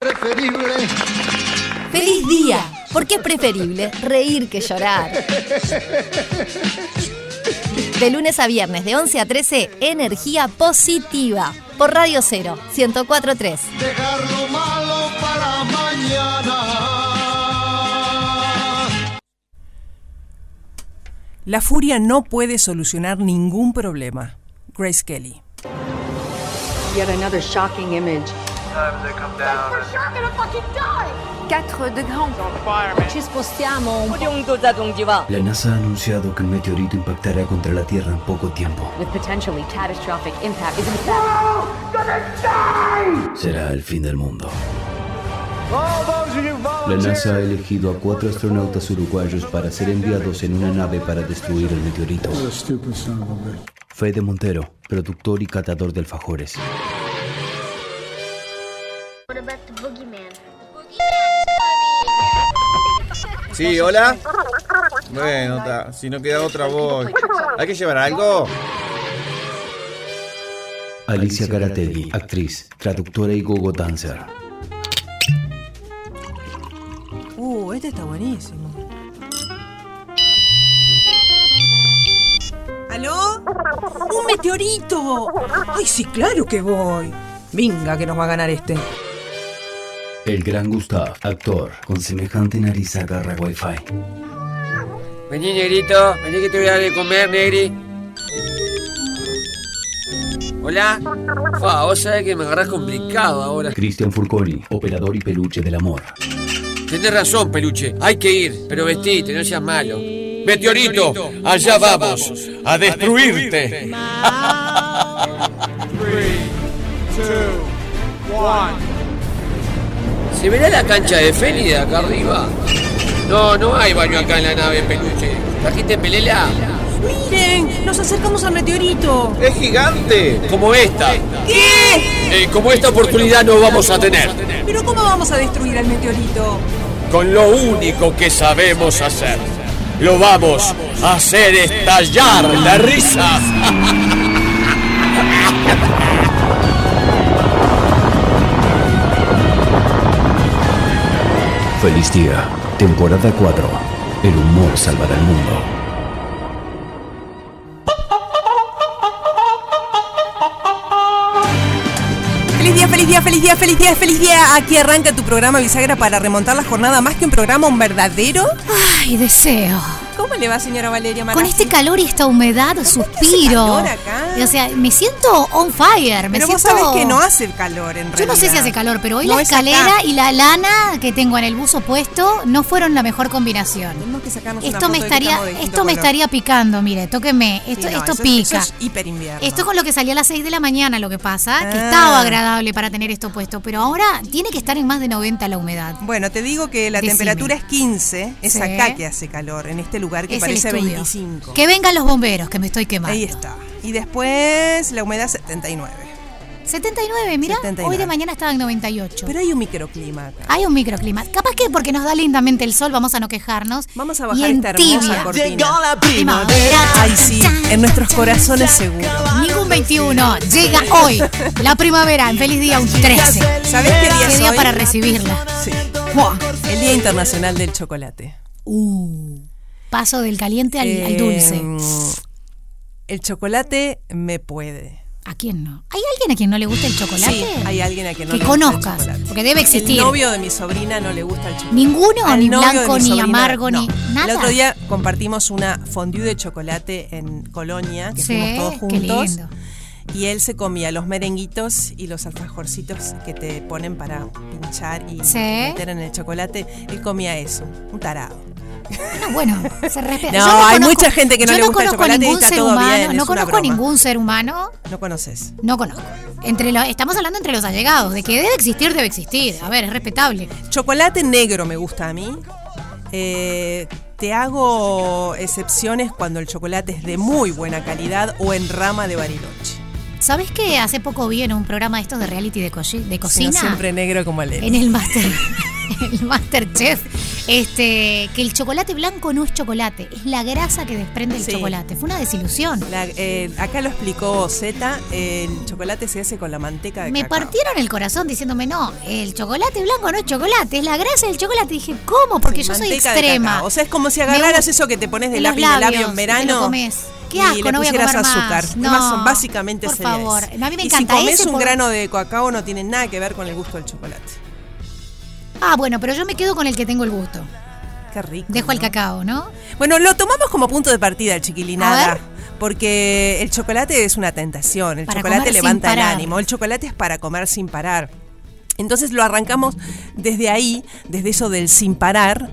Preferible. ¡Feliz día! Porque es preferible reír que llorar. De lunes a viernes, de 11 a 13, energía positiva. Por Radio 0, 104.3. Dejar lo malo para mañana. La furia no puede solucionar ningún problema. Grace Kelly. Yet another shocking image. Sometimes they come down and 4 degrés. Ci spostiamo un po'. La NASA ha anunciado que un meteorito impactará contra la Tierra en poco tiempo. With potentially catastrophic impact is in fact Será el fin del mundo. La NASA ha elegido a cuatro astronautas uruguayos para ser enviados en una nave para destruir el meteorito. Fede Montero, productor y catador de alfajores. Sí, hola. Bueno, ta, si no queda otra voz. ¿Hay que llevar algo? Alicia Carategui, actriz, traductora y gogo dancer. Uh, este está buenísimo. ¿Aló? ¡Un meteorito! ¡Ay, sí, claro que voy! Venga, que nos va a ganar este. El gran Gustav, actor, con semejante nariz agarra wifi. Vení, negrito, vení que te voy a dar de comer, negri. Hola. Fa, vos sabés que me agarrás complicado ahora. Cristian Furconi, operador y peluche del amor. Tenés razón, peluche. Hay que ir, pero vestite, no seas malo. Meteorito, allá vamos, a destruirte. ¿Se verá la cancha de Feli de acá arriba? No, no hay baño acá en la nave, peluche. ¿Trajiste pelela? ¡Miren! ¡Nos acercamos al meteorito! ¡Es gigante! Como esta. ¿Qué? Eh, como esta oportunidad no vamos a tener. ¿Pero cómo vamos a destruir al meteorito? Con lo único que sabemos hacer. Lo vamos a hacer estallar la risa. Feliz día, temporada 4. El humor salvará el mundo. ¡Feliz día, feliz día, feliz día, feliz día, feliz día! Aquí arranca tu programa Bisagra para remontar la jornada más que un programa, un verdadero. Ay, deseo. ¿Cómo le va, señora Valeria Con Marazzi? este calor y esta humedad, suspiro. calor acá? O sea, me siento on fire. Me Pero vos siento... sabés que no hace calor en realidad. Yo no sé si hace calor, pero hoy No la es escalera y la lana que tengo en el buzo puesto no fueron la mejor combinación. Tenemos que sacarnos una Esto me foto que estaría, de esto me estaría picando, mire, tóqueme. Esto, Sí, no, esto eso- pica. Eso es hiper invierno. Esto con lo que salía a las 6 de la mañana, lo que pasa, que Ah. estaba agradable para tener esto puesto, pero ahora tiene que estar en más de 90 la humedad. Bueno, te digo que la Decime. temperatura es 15, es Sí. acá que hace calor, en este lugar que Es el parece estudio. 25. Que vengan los bomberos, que me estoy quemando. Ahí está. Y después la humedad 79. 79, mira, 79. hoy de mañana estaba en 98. Pero hay un microclima acá. Hay un microclima. Capaz que porque nos da lindamente el sol, vamos a no quejarnos. Vamos a Y bajar en esta hermosa tibia. cortina. Primavera. Ay, sí, en nuestros corazones seguro. Ningún 21. Llega hoy. La primavera. En feliz día, un 13. ¿Sabés qué día Qué es día hoy? para recibirla. Sí. El Día Internacional del Chocolate. Uh, paso del caliente al, al dulce. El chocolate me puede. ¿A quién no? ¿Hay alguien a quien no le gusta el chocolate? Sí, hay alguien a quien no que le gusta el conozcas, chocolate. porque debe existir. El novio de mi sobrina no le gusta el chocolate. Ninguno, Al ni blanco, ni sobrina, amargo, no. ni nada. El otro día compartimos una fondue de chocolate en Colonia, que Sí, fuimos todos qué juntos. lindo. Y él se comía los merenguitos y los alfajorcitos que te ponen para pinchar y Sí. meter en el chocolate. Él comía eso, un tarado. No, bueno, se respeta. No, Yo hay mucha gente que no yo le gusta el chocolate y ningún está ser todo humano, bien, no conozco a ningún ser humano, No conoces. no conozco. Entre los, estamos hablando entre los allegados, de que debe existir, debe existir. A ver, es respetable. Chocolate negro me gusta a mí. Eh, te hago excepciones cuando el chocolate es de muy buena calidad o en rama de bariloche. ¿Sabes que hace poco vi en un programa de estos de reality de, co- de cocina? siempre negro como el En el Master, el Masterchef, Este, que el chocolate blanco no es chocolate, es la grasa que desprende el Sí. chocolate. Fue una desilusión. La- eh, acá lo explicó Z, el chocolate se hace con la manteca de Me cacao. partieron el corazón diciéndome, no, el chocolate blanco no es chocolate, es la grasa del chocolate. dije, ¿cómo? Porque yo soy extrema. O sea, es como si agarraras eso que te pones de lápiz de labio en y te verano. lo comes. Qué y asco, le no voy a comer más. azúcar. No. Más- básicamente Por favor. es. A mí me y encanta si comes ese un por- grano de cacao no tiene nada que ver con el gusto del chocolate. Ah, bueno, pero yo me quedo con el que tengo el gusto. Qué rico. Dejo el cacao, ¿no? Bueno, lo tomamos como punto de partida, chiquilinada. Porque el chocolate es una tentación. El Para chocolate levanta el ánimo. El chocolate es para comer sin parar. Entonces lo arrancamos desde ahí, desde eso del sin parar.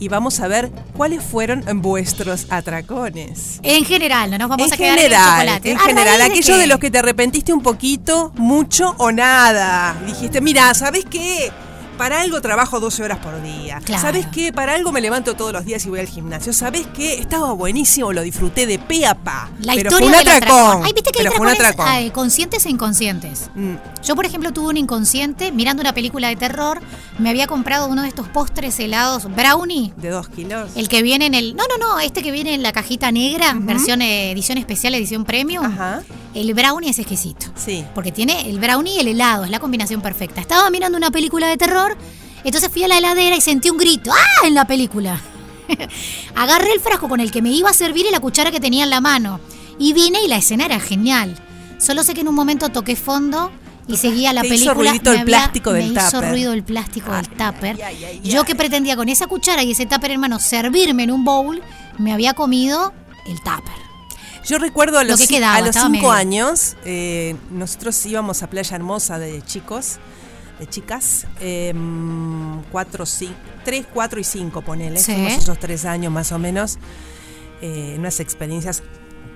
Y vamos a ver cuáles fueron vuestros atracones. En general, no nos vamos en a quedar general, en el chocolate. en ¿A general, de aquello qué? de los que te arrepentiste un poquito, mucho o nada. Dijiste, mira, ¿sabes qué? Para algo trabajo 12 horas por día. Claro. ¿Sabes qué? Para algo me levanto todos los días y voy al gimnasio. ¿Sabes qué? Estaba buenísimo, lo disfruté de pe a pa. La pero historia fue un atracón. Ay, viste que pero hay fue un atracón. ay, conscientes e inconscientes. Mm, Yo, por ejemplo, tuve un inconsciente mirando una película de terror. Me había comprado uno de estos postres helados brownie. de dos kilos. El que viene en el. No, no, no. Este que viene en la cajita negra, versión eh, edición especial, edición premium. Ajá. El brownie es exquisito. Sí. Porque tiene el brownie y el helado, es la combinación perfecta. Estaba mirando una película de terror, entonces fui a la heladera y sentí un grito. ¡Ah! en la película. Agarré el frasco con el que me iba a servir y la cuchara que tenía en la mano. Y vine y la escena era genial. Solo sé que en un momento toqué fondo y seguía la Te hizo película. ruidito me el había- plástico del Me hizo ruido el plástico del tupper. ay, ay, Yo que pretendía con esa cuchara y ese tupper en mano servirme en un bowl, me había comido el tupper. Yo recuerdo a Lo los, que ci- quedaba, a los estaba cinco medio. años, eh, nosotros íbamos a Playa Hermosa de chicos, de chicas, eh, cuatro, cinco, tres, cuatro y cinco, ponele. Sí. Esos tres años más o menos. eh, unas experiencias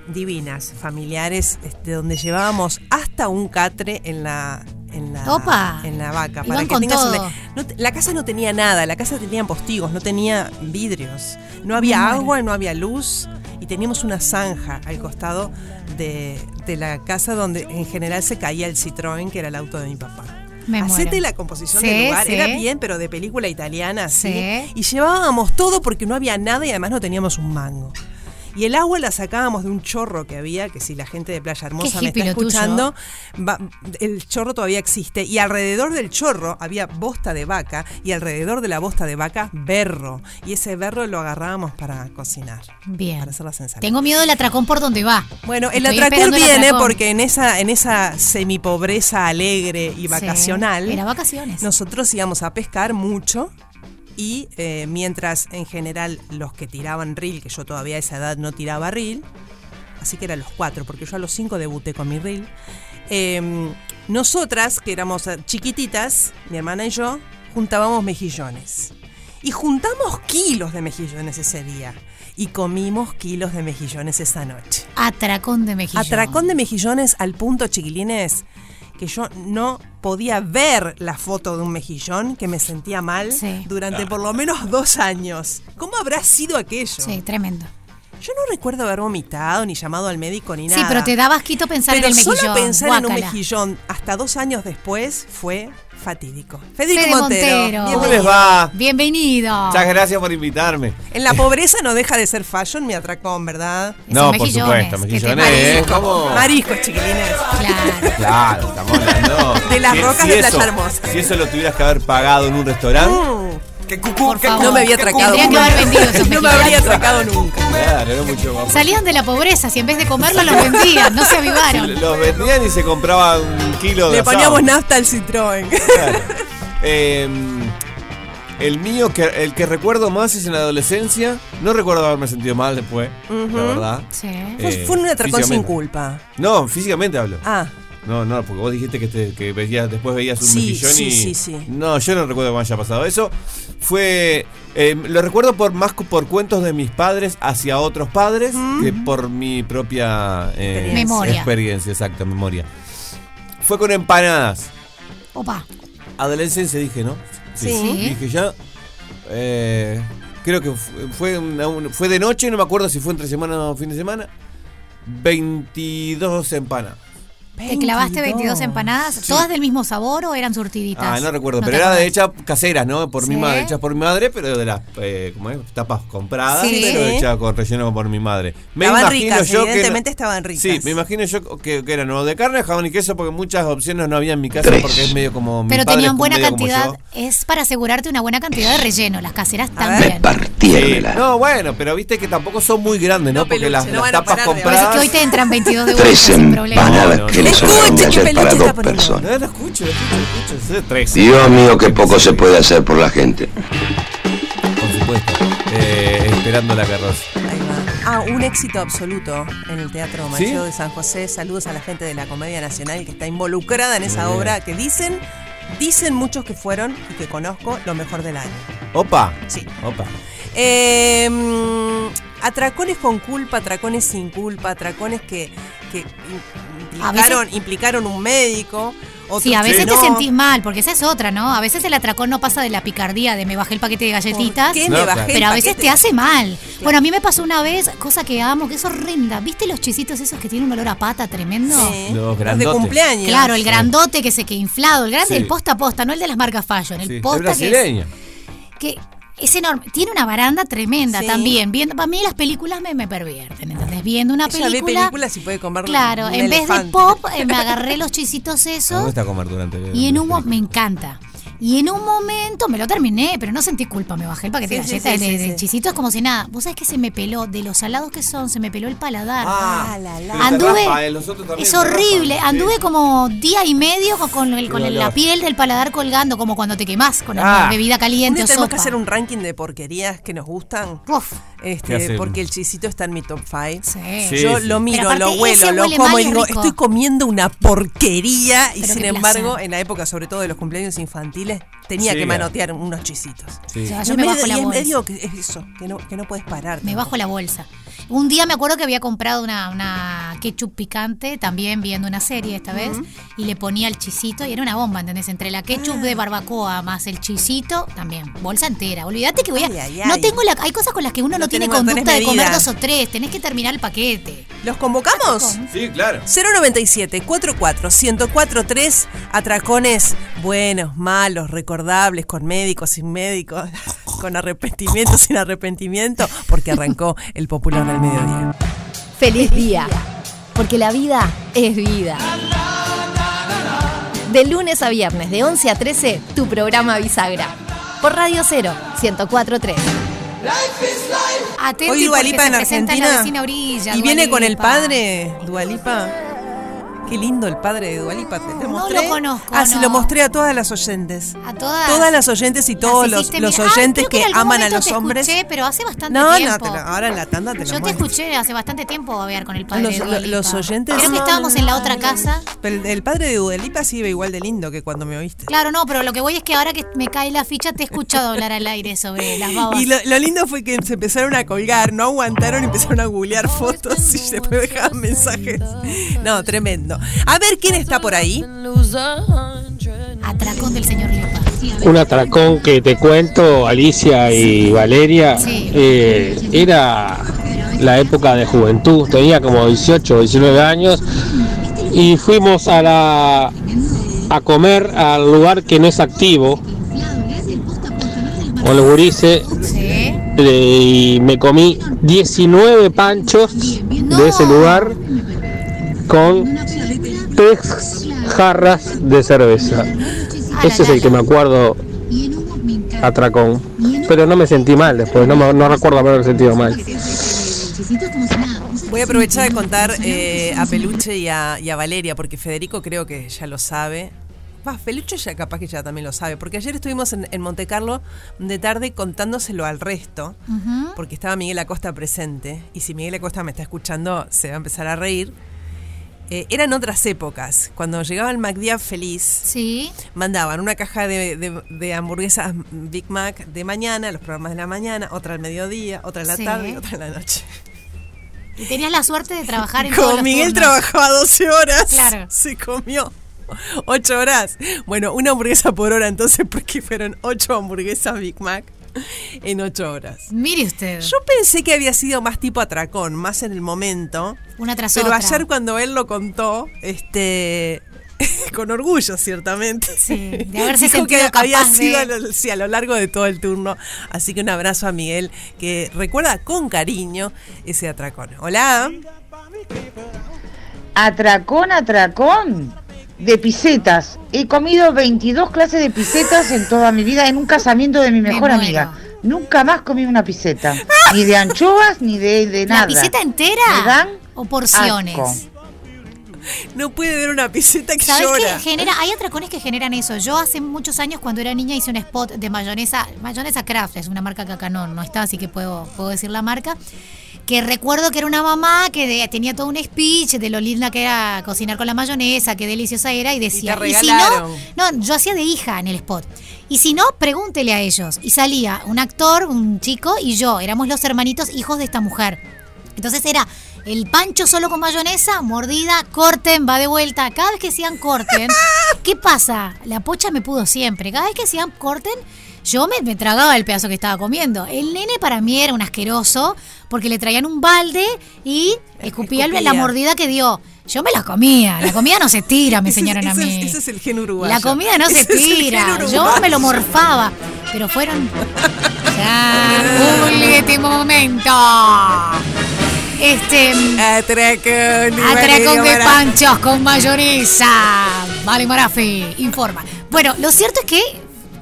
divinas, familiares, este, donde llevábamos hasta un catre en la en la, Opa. en la vaca. Para que tengas una- no la casa no tenía nada, la casa tenía postigos, no tenía vidrios, no había agua, no había luz y teníamos una zanja al costado de, de la casa donde en general se caía el Citroën, que era el auto de mi papá. Me Hacete muero. la composición Sí, del lugar, sí. era bien, pero de película italiana, sí. Sí. Y llevábamos todo porque no había nada y además no teníamos un mango. Y el agua la sacábamos de un chorro que había, que si la gente de Playa Hermosa me está escuchando, va- el chorro todavía existe. Y alrededor del chorro había bosta de vaca y alrededor de la bosta de vaca berro. Y ese berro lo agarrábamos para cocinar. Bien. Para hacer las ensaladas. Tengo miedo del atracón por donde va. Bueno, el Estoy atracón el viene atracón. porque en esa, en esa semipobreza alegre y Sí, vacacional, Era vacaciones. nosotros íbamos a pescar mucho y eh, mientras en general los que tiraban reel, que yo todavía a esa edad no tiraba reel, así que eran los cuatro, porque yo a los cinco debuté con mi reel, eh, nosotras, que éramos eh, chiquititas, mi hermana y yo, juntábamos mejillones. Y juntamos kilos de mejillones ese día. Y comimos kilos de mejillones esa noche. Atracón de mejillón. Atracón de mejillones al punto, chiquilines, que yo no podía ver la foto de un mejillón, que me sentía mal Sí. durante por lo menos dos años. ¿Cómo habrá sido aquello? Sí, tremendo. Yo no recuerdo haber vomitado, ni llamado al médico, ni Sí, nada. pero te daba asquito pensar Pero en el mejillón. solo pensar en un mejillón hasta dos años después fue fatídico. Federico Fede Montero. Montero. ¿Cómo les va? Bienvenido. Muchas gracias por invitarme. En la pobreza no deja de ser fashion mi atracón, ¿verdad? No, por supuesto, mejillones. ¿eh? ¿Cómo? Mariscos, chiquilines. Claro. Claro, estamos hablando. De las rocas de Playa Hermosa. Si eso lo tuvieras que haber pagado en un restaurante. Mm. Por favor. no me había atracado. Tendrían que nunca. haber vendido esos no me habría atracado nunca. Claro, era mucho más. Salían de la pobreza, si en vez de comerlos los vendían, no se avivaron. Los vendían y se compraban un kilo de Le asado. poníamos nafta al Citroën. Claro. Eh, el mío, que, el que recuerdo más es en la adolescencia. No recuerdo haberme sentido mal después, la verdad. Sí. Fue, Eh, fue un atracón sin físicamente. culpa. No, físicamente hablo. Ah, No, no, porque vos dijiste que, te- que veías, después veías un Sí, sí, y. sí, sí. No, yo no recuerdo que me haya pasado eso. Fue. eh, lo recuerdo por más por cuentos de mis padres hacia otros padres que por mi propia eh, Experiencia. Memoria. experiencia, exacta, memoria. Fue con empanadas. Opa. Adolescencia dije, ¿no? Sí. Dije ya. eh, creo que fu- fue, una- fue de noche, no me acuerdo si fue entre semana o fin de semana. 22 empanadas. ¿Te clavaste 22 empanadas? ¿Todas del mismo sabor o eran surtiditas? Ah, no recuerdo, te pero era de acordás? hecha caseras, ¿no? Por mi madre, hechas por mi madre, pero de las eh, ¿cómo es? tapas compradas, Sí. pero hechas con relleno por mi madre. Estaban ricas, yo evidentemente que estaban ricas. Sí, me imagino yo que, que eran o de carne, jamón y queso, porque muchas opciones no había en mi casa, porque es medio como mi Pero padre tenían buena cantidad. Es para asegurarte una buena cantidad de relleno. Las caseras también. Sí. No, bueno, pero viste que tampoco son muy grandes, ¿no? Porque las, no tapas parar de- Por eso es compradas. que hoy te entran 22 de vuelta sin problema. Sobraron de Escuche, ayer para dos personas. No, no escucho, escucho, escucho. Dios mío, que poco se puede hacer por la gente. Por supuesto. Eh, esperando la carroza. Ahí va. Ah, un éxito absoluto en el Teatro ¿Sí? Mayo de San José. Saludos a la gente de la Comedia Nacional que está involucrada en esa Bien. obra que dicen, dicen muchos que fueron y que conozco lo mejor del año. Opa. Sí. Opa. Eh, atracones con culpa, atracones sin culpa, atracones que, implicaron, veces- implicaron un médico. Sí, a veces no. te sentís mal, porque esa es otra, ¿no? A veces el atracón no pasa de la picardía de me bajé el paquete de galletitas. ¿Por qué me bajé el Pero a veces te hace mal. Bueno, a mí me pasó una vez, cosa que amo, que es horrenda. ¿Viste los chisitos esos que tienen un olor a pata tremendo? Sí. Los de grandotes. cumpleaños. Claro, el grandote que se que inflado, el grande, Sí. el posta a posta, no el de las marcas fashion, el Sí, posta que es, que es enorme. Tiene una baranda tremenda Sí. también. Viendo, para mí las películas me, me pervierten, ¿entendés? Viendo una Ella ve película. películas y puede comer Claro, un en vez de pop, eh, me agarré los chisitos Me esos gusta comer durante el y en un la mo- me encanta. Y en un momento me lo terminé, pero no sentí culpa, me bajé el paquete Sí, de galletas sí, de, sí, de sí. chisitos como si nada. Vos sabés que se me peló, de los salados que son, se me peló el paladar. Ah, la, la. Te Anduve, raspa, eh, es horrible, sí. anduve como día y medio con, con el- con el- la piel del paladar colgando, como cuando te quemás con Ah. una bebida Un caliente día o tenemos sopa. que hacer un ranking de porquerías que nos gustan. Uf, ¿Qué Este, porque el chisito está en mi top 5. sí. Sí. Yo lo miro, lo huelo, lo como y digo, rico. estoy comiendo una porquería. Y sin embargo, placer. en la época, sobre todo de los cumpleaños infantiles, tenía Sí, que manotear unos chisitos. Sí. O sea, Y yo en me medio- bajo la bolsa. medio que es eso, que no, que no puedes parar. Me bajo la bolsa. Un día me acuerdo que había comprado una, una ketchup picante, también viendo una serie esta vez, y le ponía el chisito y era una bomba, ¿entendés? Entre la ketchup Ah. de barbacoa más el chisito, también, bolsa entera. Olvídate que voy a... Ay, ay, No ay. tengo la... Hay cosas con las que uno no, No tiene conducta de comer dos o tres, tenés que terminar el paquete. ¿Los convocamos? Sí, claro. 097 44 1043 atracones buenos, malos, recordables, con médicos, sin médicos, con arrepentimiento, sin arrepentimiento, porque arrancó el popular del mediodía. Feliz día, porque la vida es vida. De lunes a viernes, de 11 a 13, tu programa Bisagra. Por Radio 0, 1043. Atenti Hoy Dualipa en Argentina. la orilla, y viene con el padre, Dualipa. Qué lindo el padre de Dualipa. ¿Te, te No mostré? lo conozco, Ah, se no. lo mostré a todas las oyentes. A todas. Todas las oyentes y todos los, los Ay, oyentes que, aman a los te hombres. Escuché, pero hace bastante No, no, tiempo. te lo- ahora en la tanda te lo Yo te escuché hace bastante tiempo babear con el padre Los- de Dua Lipa. los oyentes- Creo que no, estábamos no, en la no, otra no. casa. Pero el, padre de Dualipa sí iba igual de lindo que cuando me oíste. Claro, no, pero lo que voy es que ahora que me cae la ficha te he escuchado hablar al aire sobre las babas. Y lo, lo lindo fue que se empezaron a colgar, no aguantaron y empezaron a googlear fotos y después dejaban mensajes. No, tremendo. A ver quién está por ahí. Atracón del señor Lipa. Un atracón que te cuento, Alicia y Valeria, Sí. eh, era la época de juventud, tenía como 18 o 19 años y fuimos a la a comer al lugar que no es activo, con los gurises, Sí. eh, y me comí 19 panchos de ese lugar con tres jarras de cerveza. Ese es el que me acuerdo atracón. Pero no me sentí mal después, no, me- no recuerdo haberme sentido mal. Voy a aprovechar de contar eh, a Peluche y a, y a Valeria, porque Federico creo que ya lo sabe. Va, Peluche ya capaz que ya también lo sabe, porque ayer estuvimos en, en Monte Carlo de tarde contándoselo al resto, Ujú. porque estaba Miguel Acosta presente, y si Miguel Acosta me está escuchando, se va a empezar a reír. Eh, eran otras épocas, cuando llegaba el McDiab feliz, Sí. mandaban una caja de, de- de hamburguesas Big Mac de mañana, los programas de la mañana, otra al mediodía, otra en la Sí. tarde y otra en la noche. Y tenías la suerte de trabajar en Como Miguel trabajaba 12 horas, Claro. se comió 8 horas. Bueno, una hamburguesa por hora, entonces, porque fueron 8 hamburguesas Big Mac. en ocho horas. Mire usted. Yo pensé que había sido más tipo atracón, más en el momento. Una tras Pero otra. ayer cuando él lo contó, este con orgullo ciertamente. Sí, de haberse Dijo sentido que había sido de- a lo, sí, a lo largo de todo el turno. Así que un abrazo a Miguel que recuerda con cariño ese atracón. Hola. Atracón, atracón. De pisetas. He comido 22 clases de pisetas en toda mi vida en un casamiento de mi mejor amiga. Nunca más comí una piseta. Ni de anchoas ni de, de nada. ¿La piseta entera? Me dan ¿O porciones? asco. No puede ver una piseta que ¿Sabes llora. qué genera? Hay atracones que generan eso. Yo hace muchos años cuando era niña hice un spot de mayonesa, mayonesa Kraft, es una marca que acá no, no está, así que puedo, puedo decir la marca. Que recuerdo que era una mamá que de- tenía todo un speech de lo linda que era cocinar con la mayonesa, qué deliciosa era, y decía, te y, si no, no, yo hacía de hija en el spot. Y si no, pregúntele a ellos. Y salía un actor, un chico, y yo, éramos los hermanitos hijos de esta mujer. Entonces era el pancho solo con mayonesa, mordida, corten, va de vuelta. Cada vez que hacían corten, ¿qué pasa? La pocha me pudo siempre. Cada vez que hacían corten, yo me, me tragaba el pedazo que estaba comiendo. El nene para mí era un asqueroso porque le traían un balde y escupía, Escupía. la mordida que dio. Yo me la comía. La comida no se tira, me enseñaron a mí. ese es el gen uruguayo. La comida no se Ese tira. Yo me lo morfaba. Pero fueron. Ya, último momento. Este. Atracón. Atracón de panchos con mayonesa. Vale, Marafi, informa. Bueno, lo cierto es que,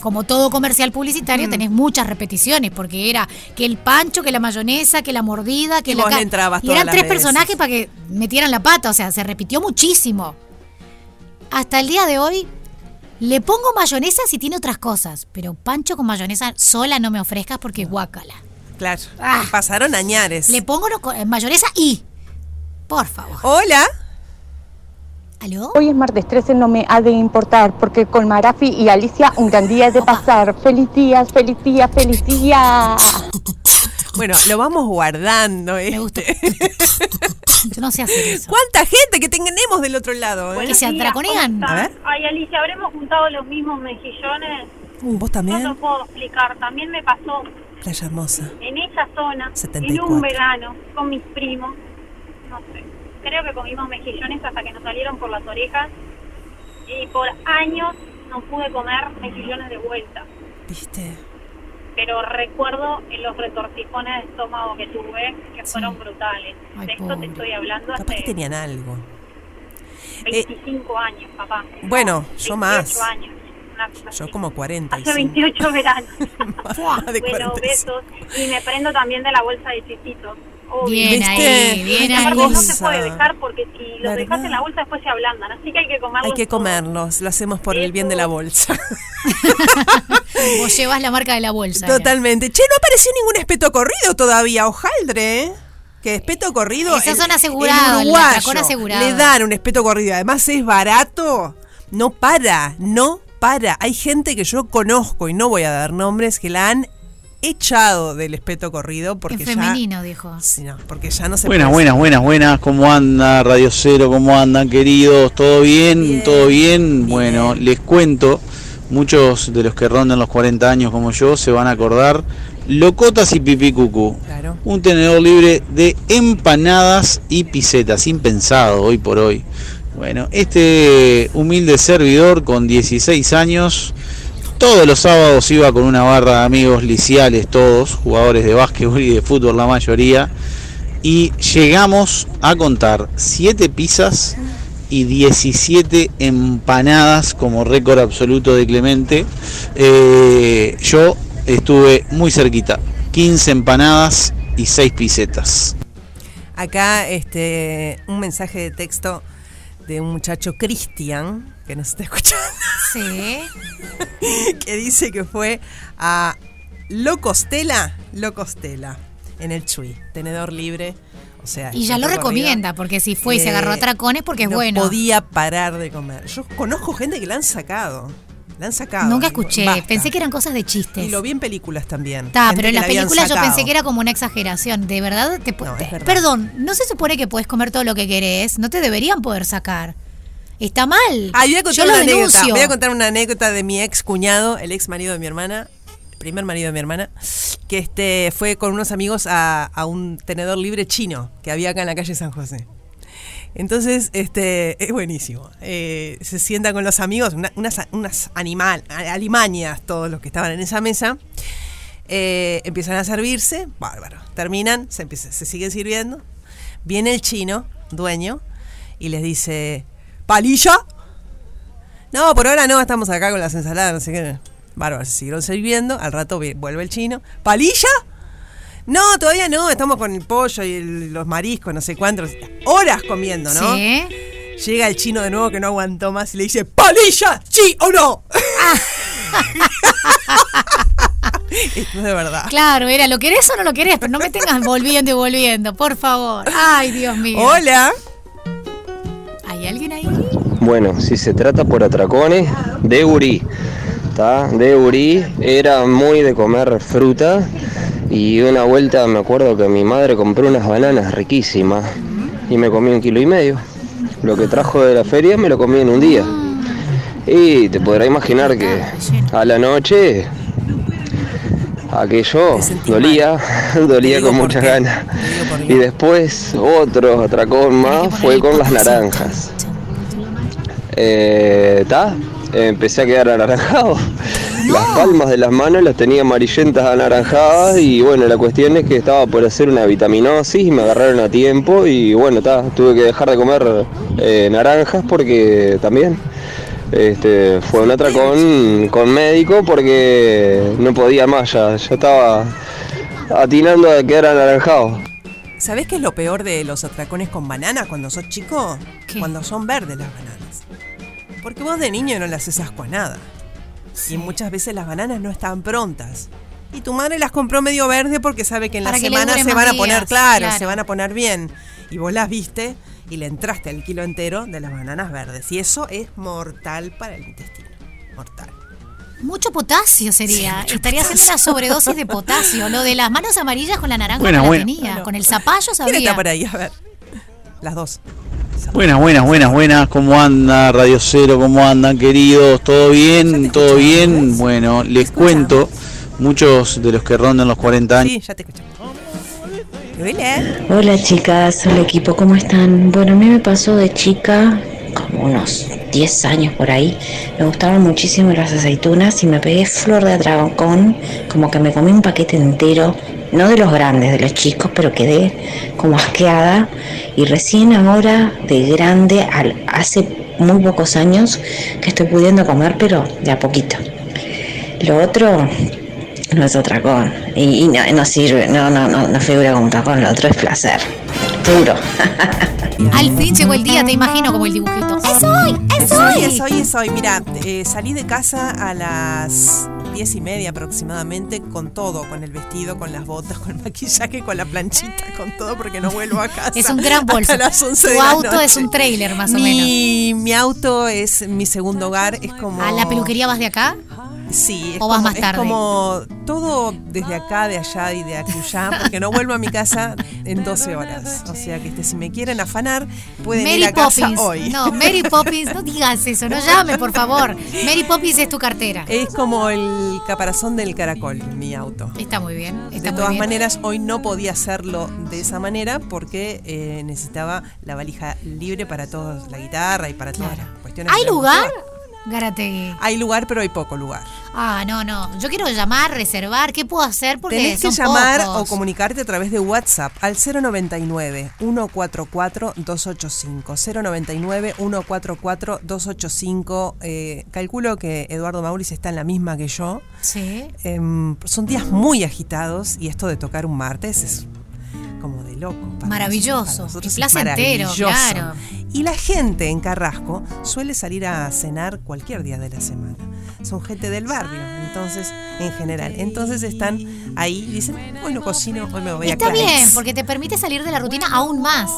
como todo comercial publicitario, Mm. tenés muchas repeticiones, porque era que el pancho, que la mayonesa, que la mordida, que Y la. vos le entrabas y eran tres personajes para que metieran la pata, o sea, se repitió muchísimo. Hasta el día de hoy. Le pongo mayonesa si tiene otras cosas, pero pancho con mayonesa sola no me ofrezcas porque guácala. Claro. Pasaron añares. Le pongo con- eh, mayonesa y. Por favor. Hola. ¿Aló? Hoy es martes 13, no me ha de importar, porque con Marafi y Alicia un gran día es de pasar. Feliz día, feliz día, feliz día. Bueno, lo vamos guardando. Me gusta. Yo no sé hacer eso. ¿Cuánta gente que tenemos del otro lado? eh? Que se atraconean. A ver. Ay, Alicia, ¿habremos juntado los mismos mejillones? Uh, ¿Vos No también? lo puedo explicar. También me pasó Playa Hermosa. en esa zona, en 74. un verano, con mis primos. No sé. Creo que comimos mejillones hasta que nos salieron por las orejas. Y por años no pude comer mejillones de vuelta. ¿Viste? Pero recuerdo en los retortijones de estómago que tuve que fueron brutales. Ay, de esto pobre. te estoy hablando Capaz que hace tenían algo. 25 años, papá. Bueno, yo 28 más. años. Yo como 40. Hace 28 veranos. de bueno, 45. besos. Y me prendo también de la bolsa de chisitos. Obvio. Bien ahí, bien ahí. No se puede dejar porque si los ¿Verdad? dejas en la bolsa después se ablandan. Así que hay que comerlos. Hay que todos. comerlos, lo hacemos por el bien de la bolsa. Vos llevas la marca de la bolsa. Totalmente. Che, no apareció ningún espeto corrido todavía, hojaldre, ¿eh? Que espeto corrido. Esos el- son asegurados. Le dan un espeto corrido. Además es barato. No para, no para. Hay gente que yo conozco y no voy a dar nombres que la han echado del espeto corrido porque En ya. femenino, dijo. Sí, no, porque ya no se Buenas, puede. buenas, buenas, buenas. ¿Cómo anda Radio Cero? ¿Cómo andan, queridos? ¿Todo bien? ¿Todo bien? Bueno, les cuento. Muchos de los que rondan los 40 años como yo se van a acordar. Locotas y pipí cucú. Claro. Un tenedor libre de empanadas y pisetas. Impensado hoy por hoy. Bueno, este humilde servidor con 16 años. Todos los sábados iba con una barra de amigos liciales, todos, jugadores de básquetbol y de fútbol la mayoría. Y llegamos a contar 7 pizzas y 17 empanadas como récord absoluto de Clemente. Eh, yo estuve muy cerquita, 15 empanadas y 6 pisetas. Acá este un mensaje de texto de un muchacho Cristian que nos está escuchando. Sí. que dice que fue a Locostela, Locostela, en el Chuy, tenedor libre. O sea, Y ya lo recomienda, porque si fue y se agarró a Eh, tracones, porque es no bueno. podía parar de comer. Yo conozco gente que la han sacado. La han sacado. Nunca escuché. basta. Pensé que eran cosas de chistes. Y lo vi en películas también. Está, pero en las la películas yo pensé que era como una exageración. De verdad, te, pu- te- verdad. perdón, ¿no se supone que puedes comer todo lo que querés? No te deberían poder sacar. Está mal. Ah, voy a contar yo lo una anécdota. denuncio. Voy a contar una anécdota de mi ex cuñado, el ex marido de mi hermana. primer marido de mi hermana, que este fue con unos amigos a, a un tenedor libre chino que había acá en la calle San José. Entonces, este, es buenísimo. Eh, se sienta con los amigos, una- unas, unas animal, alimañas, todos los que estaban en esa mesa. Eh, empiezan a servirse, bárbaro. Terminan, se, empieza- se siguen sirviendo. Viene el chino, dueño, y les dice, ¿palilla? No, por ahora no, estamos acá con las ensaladas, no sé qué. Bárbaro, se siguieron sirviendo, al rato vuelve el chino. ¿Palilla? No, todavía no, estamos con el pollo y el- los mariscos, no sé cuántos. Horas comiendo, ¿no? Sí. Llega el chino de nuevo que no aguantó más y le dice, ¿palilla? ¿Sí o no? Esto es de verdad. Claro, era, ¿lo querés o no lo querés? Pero no me tengas volviendo y volviendo, por favor. Ay, Dios mío. Hola. ¿Hay alguien ahí? Bueno, si se trata por atracones, de Urí. ¿tá? De Urí era muy de comer fruta y una vuelta me acuerdo que mi madre compró unas bananas riquísimas y me comí un kilo y medio. Lo que trajo de la feria me lo comí en un día. Y te podrás imaginar que a la noche aquello dolía, dolía con muchas ganas. Y después otro atracón más fue con las naranjas. Eh, ¿tá? Empecé a quedar anaranjado. Las palmas de las manos las tenía amarillentas anaranjadas y bueno, la cuestión es que estaba por hacer una vitaminosis y me agarraron a tiempo y bueno, tuve que dejar de comer eh, naranjas porque también este, fue un atracón con médico porque no podía más, ya, ya estaba atinando a quedar anaranjado. ¿Sabés qué es lo peor de los atracones con banana cuando sos chico? Cuando son verdes las bananas. Porque vos de niño no le haces asco a nada. Y muchas veces las bananas no estaban prontas. Y tu madre las compró medio verde porque sabe que en la Para que le semana se van a poner, días, claro, claro. se van a poner bien. Y vos las viste y le entraste al kilo entero de las bananas verdes. Y eso es mortal para el intestino. Mortal. Mucho potasio sería. Estaría haciendo una sobredosis de potasio. Lo de las manos amarillas con la naranja Buena, no la buena. tenía. Con el zapallo ¿Quién sabía. está por ahí? A ver. Las dos. Buenas, buenas, buenas, buenas. ¿Cómo anda Radio Cero? ¿Cómo andan, queridos? ¿Todo bien? ¿Todo bien? Bueno, les cuento, muchos de los que rondan los 40 años. Sí, ya te escuchamos. Hola. Hola chicas, hola equipo, ¿cómo están? Bueno, a mí me pasó de chica, como unos 10 años por ahí, me gustaban muchísimo las aceitunas y me pegué flor de atracón, como que me comí un paquete entero, no de los grandes, de los chicos, pero quedé como asqueada y recién ahora de grande, al- hace muy pocos años que estoy pudiendo comer, pero de a poquito. Lo otro no es atracón y, y no, no sirve, no, no, no, no figura como atracón, lo otro es placer, puro. Al fin llegó el día, te imagino como el dibujito. ¡Es hoy! ¡Es Es hoy, es hoy, es hoy. Mira, eh, salí de casa a las diez y media aproximadamente con todo, con el vestido, con las botas, con el maquillaje, con la planchita, con todo, porque no vuelvo a casa. Es un gran bolso. hasta las 11 de Tu la auto noche. es un trailer, más o mi, Mi auto es mi segundo hogar, es como... ¿A la peluquería vas de acá? Sí, es ¿O vas como, más tarde? Es como todo desde acá, de allá y de acullá, porque no vuelvo a mi casa en 12 horas. O sea que este, si me quieren afanar, pueden Mary ir a casa Poppins. hoy. No, Mary Poppins, no digas eso, no llame, por favor. Mary Poppins es tu cartera. Es como el caparazón del caracol, mi auto. Está muy bien. Está De muy todas bien. maneras, hoy no podía hacerlo de esa manera porque eh, necesitaba la valija libre para todos, la guitarra y para todas las cuestiones. ¿Hay lugar? música. Garategui. Hay lugar, pero hay poco lugar. Ah, no, no. Yo quiero llamar, reservar. ¿Qué puedo hacer? Porque Tenés que son llamar pocos. o comunicarte a través de WhatsApp al 099 144 285. 099 144 285. Eh, calculo que Eduardo Maurice está en la misma que yo. Sí. Em, son días muy agitados y esto de tocar un martes es como de loco. para Maravilloso. nosotros, para nosotros placentero, claro. Y la gente en Carrasco suele salir a cenar cualquier día de la semana. Son gente del barrio, entonces, en general. Entonces están ahí y dicen, hoy no cocino, hoy me voy a Está clases". bien, porque te permite salir de la rutina aún más.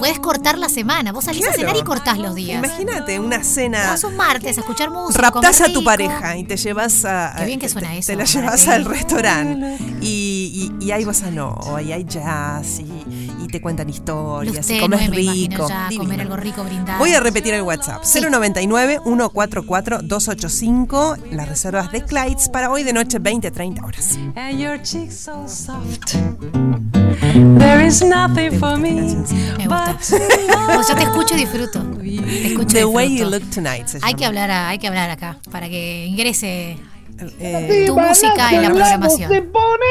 Puedes cortar la semana. Vos salís a cenar y cortás los días. Imagínate una cena. Vas un martes a escuchar música. Raptás a tu pareja y te llevas a. Qué bien que suena te, eso, Te la llevas al restaurante y, y, y hay bossa nova, y hay jazz y, y te cuentan historias, Los y comes imagino rico. ya, comer algo rico, brindar. Voy a repetir el WhatsApp. 099-144-285. Las reservas de Clydes para hoy de noche 20-30 horas. And your cheeks so soft. There is nothing for me. Me gusta. Pues yo te escucho y disfruto. Te escucho y The way you disfruto. look tonight. Hay que hablar, a- hay que hablar acá para que ingrese Eh, tu música en la programación. Se pone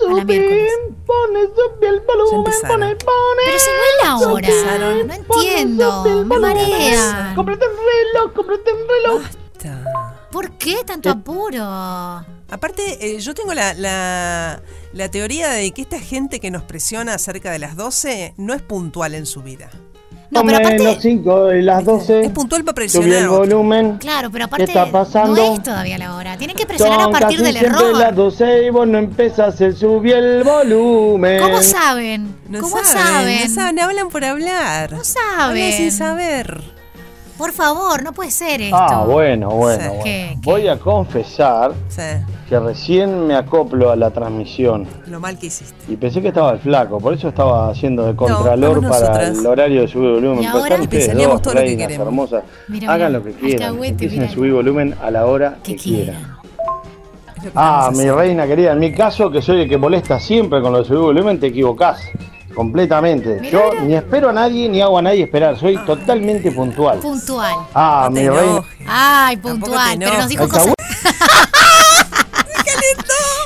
el A la miércoles. pone el volumen, pone, pone. Pero si no es la hora. empezaron. No entiendo. Me marea. Cómprate un reloj, cómprate un reloj. ¿Por qué tanto apuro? Aparte, eh, yo tengo la, la, la teoría de que esta gente que nos presiona cerca de las 12 no es puntual en su vida. No, pero aparte- las 5 y las 12. Es puntual para Subí presionar. el volumen. Claro, pero ¿Qué aparte está pasando? no es todavía la hora. Tienen que presionar a Son partir casi del siempre error. las 12 y vos no empezás a subir el volumen. ¿Cómo saben? No ¿Cómo saben, saben? No saben, hablan por hablar. No saben. Hablan sin saber. Por favor, no puede ser esto. Ah, bueno, bueno. Sí. bueno. ¿Qué? Voy a confesar Sí, que recién me acoplo a la transmisión lo mal que hiciste. y pensé que estaba el flaco, por eso estaba haciendo de contralor para el horario de subir volumen. ¿Y Pues ahora? están ustedes Pensaríamos dos, todo lo que reinas queremos. hermosas. Mira, Hagan mira, lo que quieran. Empiecen a subir volumen a la hora que, Que quieran. Ah, mi reina querida, en mi caso, que soy el que molesta siempre con lo de subir volumen, te equivocás. Completamente. Mira, Yo mira. ni espero a nadie ni hago a nadie esperar. Soy totalmente puntual. Puntual. Ah, mi reina. Ay, puntual. Pero nos dijo cosas.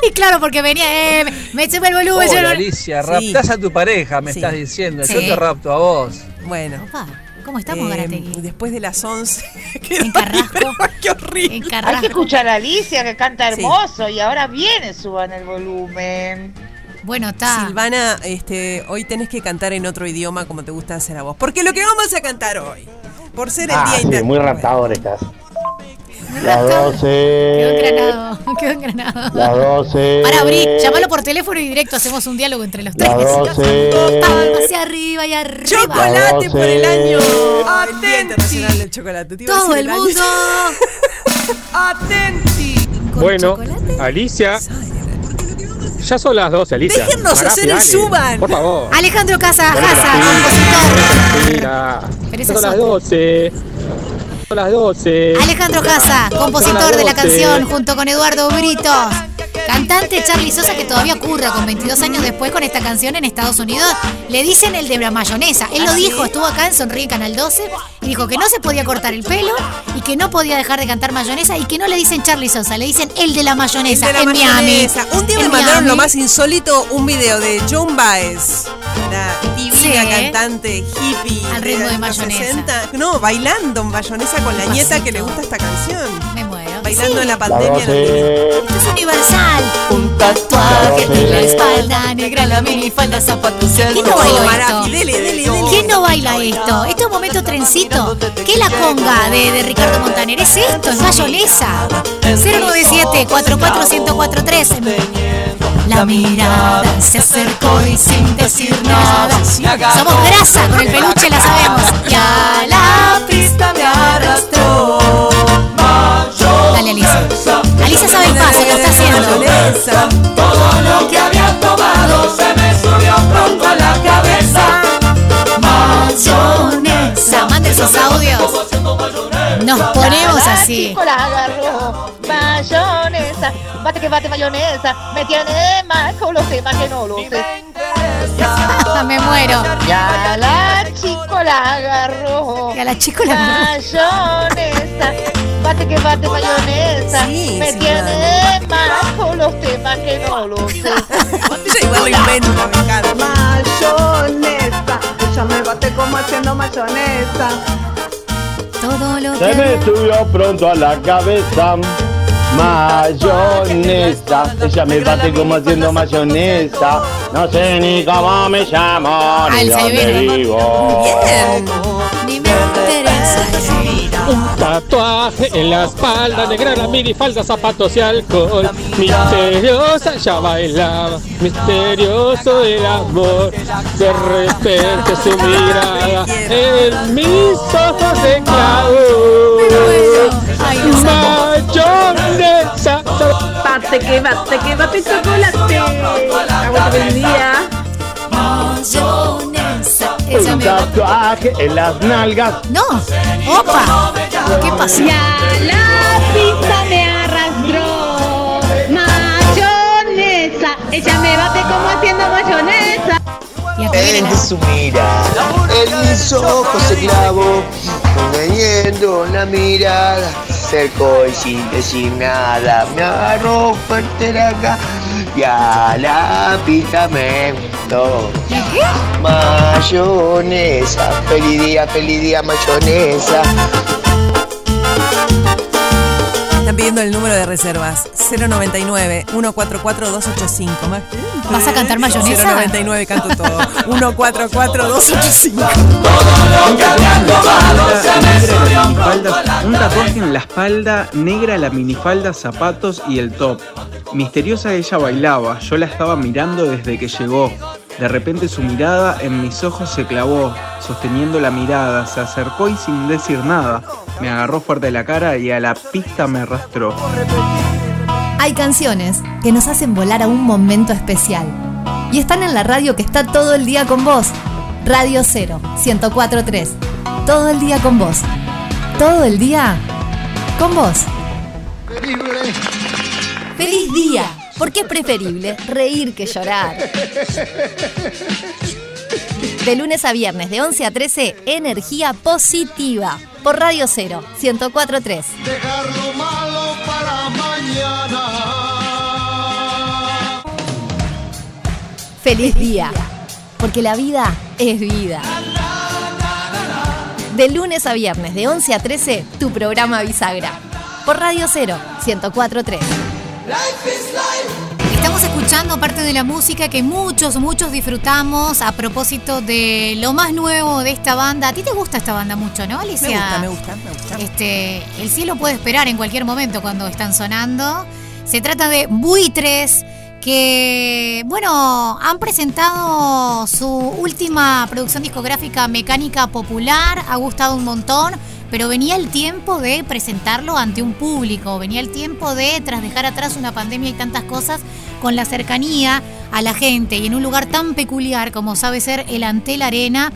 Y claro, porque venía, eh, me sube el volumen. yo no- Hola Alicia, raptás a tu pareja, me Sí. estás diciendo. Sí. Yo te rapto a vos. Bueno. Opa, ¿Cómo estamos, eh, Garategui? después de las 11. En Carrasco. ¡Qué horrible! En Hay que Carrasco. escuchar a Alicia que canta Sí. hermoso y ahora viene, suban el volumen. Bueno, está. Silvana, este, hoy tenés que cantar en otro idioma como te gusta hacer a vos. Porque lo que vamos a cantar hoy, por ser el Ah, Día sí, Inter- muy raptador estás. Muy Las raptado. 12. Quedó engranado. Quedó engranado. Las 12. Para abrir, llámalo por teléfono y directo, hacemos un diálogo entre los tres. Las 12. Palmas hacia arriba y arriba. Chocolate por el año. Atenti. El Día Internacional del Chocolate. Te iba a Todo el mundo. Atenti. con Bueno, chocolate. Alicia. Ya son las 12, Alicia. Déjennos Pará, hacer el dale, suban. Por favor. Alejandro Casa, Casa, compositor. Mira. Ya son las otra. 12. Son las 12. Alejandro Casa, compositor de la canción junto con Eduardo Brito. Cantante Charlie Sosa que todavía curra con 22 años después con esta canción en Estados Unidos. Le dicen el de la mayonesa. Él lo dijo, estuvo acá en Sonríe Canal 12 y dijo que no se podía cortar el pelo y que no podía dejar de cantar mayonesa y que no le dicen Charlie Sosa, le dicen el de la El mayonesa de la en mayonesa. Miami. Un día En me mandaron Miami. lo más insólito, un video de Joan Baez, la divina Sí. cantante hippie Al ritmo de los mayonesa. 60. No, bailando en mayonesa con la nieta que le gusta esta canción. Bailando Sí. en la pandemia. en el- 12. Esto es universal. Un tatuaje en la espalda, negra la minifalda, zapatos ¿Quién no baila esto? dele, dele, dele. ¿Quién no baila esto? Esto es momento trencito. ¿Qué la conga de, de Ricardo Montaner? Es esto, es mayonesa. 097 44143 La mirada se acercó y sin decir nada. Somos grasa, con el peluche la sabemos. Y a la pista me arrastró. Dale, Alicia. Alicia sabe el paso, lo está haciendo. Todo lo que había tomado se me subió pronto a la cabeza. Mayonesa. Mande esos audios. Nos ponemos así. la agarró, mayonesa, bate que bate mayonesa, me tiene mal con los temas que no lo sé. Me muero. Ya la chico la agarró, Y a la chico la mayonesa, bate que bate mayonesa, Sí, me sí, tiene mal con los temas que no lo sé. Igual lo inventa, me encanta. Mayonesa. Ella me bate como haciendo mayonesa. Todo lo Se me subió pronto a la cabeza. Mayonesa. Ella me bate como haciendo mayonesa. No sé ni cómo me llamo ni el dónde vivo. Bien. Ni me interesa. Un tatuaje en la espalda, negra la minifalda, zapatos y alcohol. Misteriosa ya bailaba, misterioso el amor. De repente su mirada en mis ojos de clavo. Mayonesa. Bate que bate que bate chocolate. Aguanta el día. Un me tatuaje en las nalgas. No, opa. ¿Qué pasó? La pizza me arrastró. Mayonesa. Ella me bate como haciendo mayonesa. En su mirada, en mis ojos se clavó, engañando la mirada, cerco y sin decir nada, me agarró fuerte la y a la pizza me gustó. Mayonesa, feliz día, feliz día, mayonesa. Están pidiendo el número de reservas. 099 144 285. ¿Vas a cantar mayonesa? 099 canto todo. 144 285. Minifaldas, un tatuaje en la espalda, negra la minifalda, zapatos y el top. Misteriosa ella bailaba, yo la estaba mirando desde que llegó. De repente su mirada en mis ojos se clavó, sosteniendo la mirada, se acercó y sin decir nada, me agarró fuerte de la cara y a la pista me arrastró. Hay canciones que nos hacen volar a un momento especial. Y están en la radio que está todo el día con vos. Radio 0, 1043. Todo el día con vos. Todo el día con vos. ¡Feliz día! Porque es preferible reír que llorar. De lunes a viernes, de 11 a 13, energía positiva. Por Radio 0, 1043. Dejar lo malo para mañana. ¡Feliz día! Porque la vida es vida. De lunes a viernes, de 11 a 13, tu programa Bisagra. Por Radio 0, 1043. Estamos escuchando parte de la música que muchos, muchos disfrutamos a propósito de lo más nuevo de esta banda. A ti te gusta esta banda mucho, ¿no, Alicia? Me gusta, me gusta, me gusta. Este, el cielo puede esperar en cualquier momento cuando están sonando. Se trata de Buitres que, bueno, han presentado su última producción discográfica Mecánica Popular, ha gustado un montón, pero venía el tiempo de presentarlo ante un público, venía el tiempo de, tras dejar atrás una pandemia y tantas cosas, con la cercanía a la gente. Y en un lugar tan peculiar como sabe ser el Antel Arena,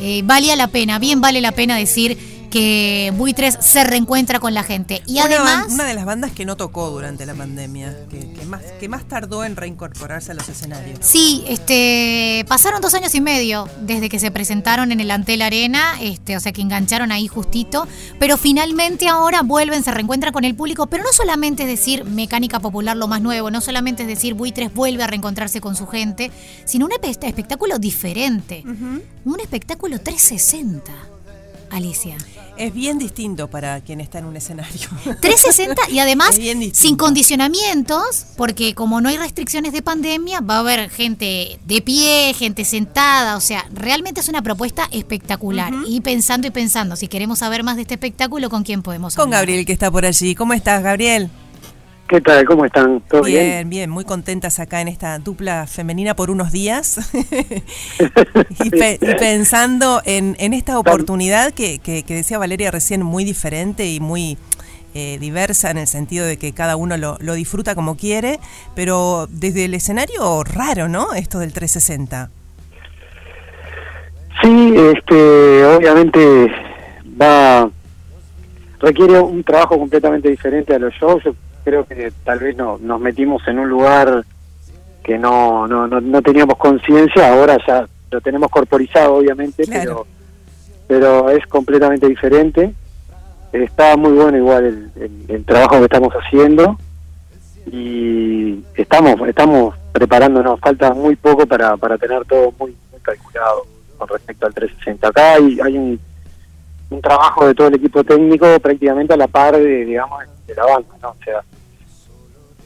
eh, valía la pena, bien vale la pena decir que Buitres se reencuentra con la gente. Y Una además... Una de las bandas que no tocó durante la pandemia, que, que más, que más tardó en reincorporarse a los escenarios. Sí, este, pasaron dos años y medio desde que se presentaron en el Antel Arena, este, o sea que engancharon ahí justito, pero finalmente ahora vuelven, se reencuentran con el público, pero no solamente es decir mecánica popular lo más nuevo, no solamente es decir Buitres vuelve a reencontrarse con su gente, sino un espe- espectáculo diferente, un espectáculo 360. Alicia. Es bien distinto para quien está en un escenario. 360 y además sin condicionamientos, porque como no hay restricciones de pandemia, va a haber gente de pie, gente sentada, o sea, realmente es una propuesta espectacular. Y pensando y pensando, si queremos saber más de este espectáculo, ¿con quién podemos Con hablar? Gabriel que está por allí. ¿Cómo estás, Gabriel? ¿Qué tal? ¿Cómo están? ¿Todo bien? Bien, bien, muy contentas acá en esta dupla femenina por unos días. y, pe- y pensando en, en esta oportunidad que, que- que decía Valeria recién, muy diferente y muy eh, diversa en el sentido de que cada uno lo, lo disfruta como quiere, pero desde el escenario raro, ¿no? Esto del 360. Sí, este, obviamente va requiere un trabajo completamente diferente a los shows. Yo creo que tal vez no, nos metimos en un lugar que no no, no, no teníamos conciencia. Ahora ya lo tenemos corporizado, obviamente, pero pero es completamente diferente. Está muy bueno igual el, el- el trabajo que estamos haciendo y estamos estamos preparándonos. Falta muy poco para, para tener todo muy, muy calculado con respecto al 360. Acá hay, hay un, un trabajo de todo el equipo técnico prácticamente a la par de, digamos, de la banda, ¿no? O sea,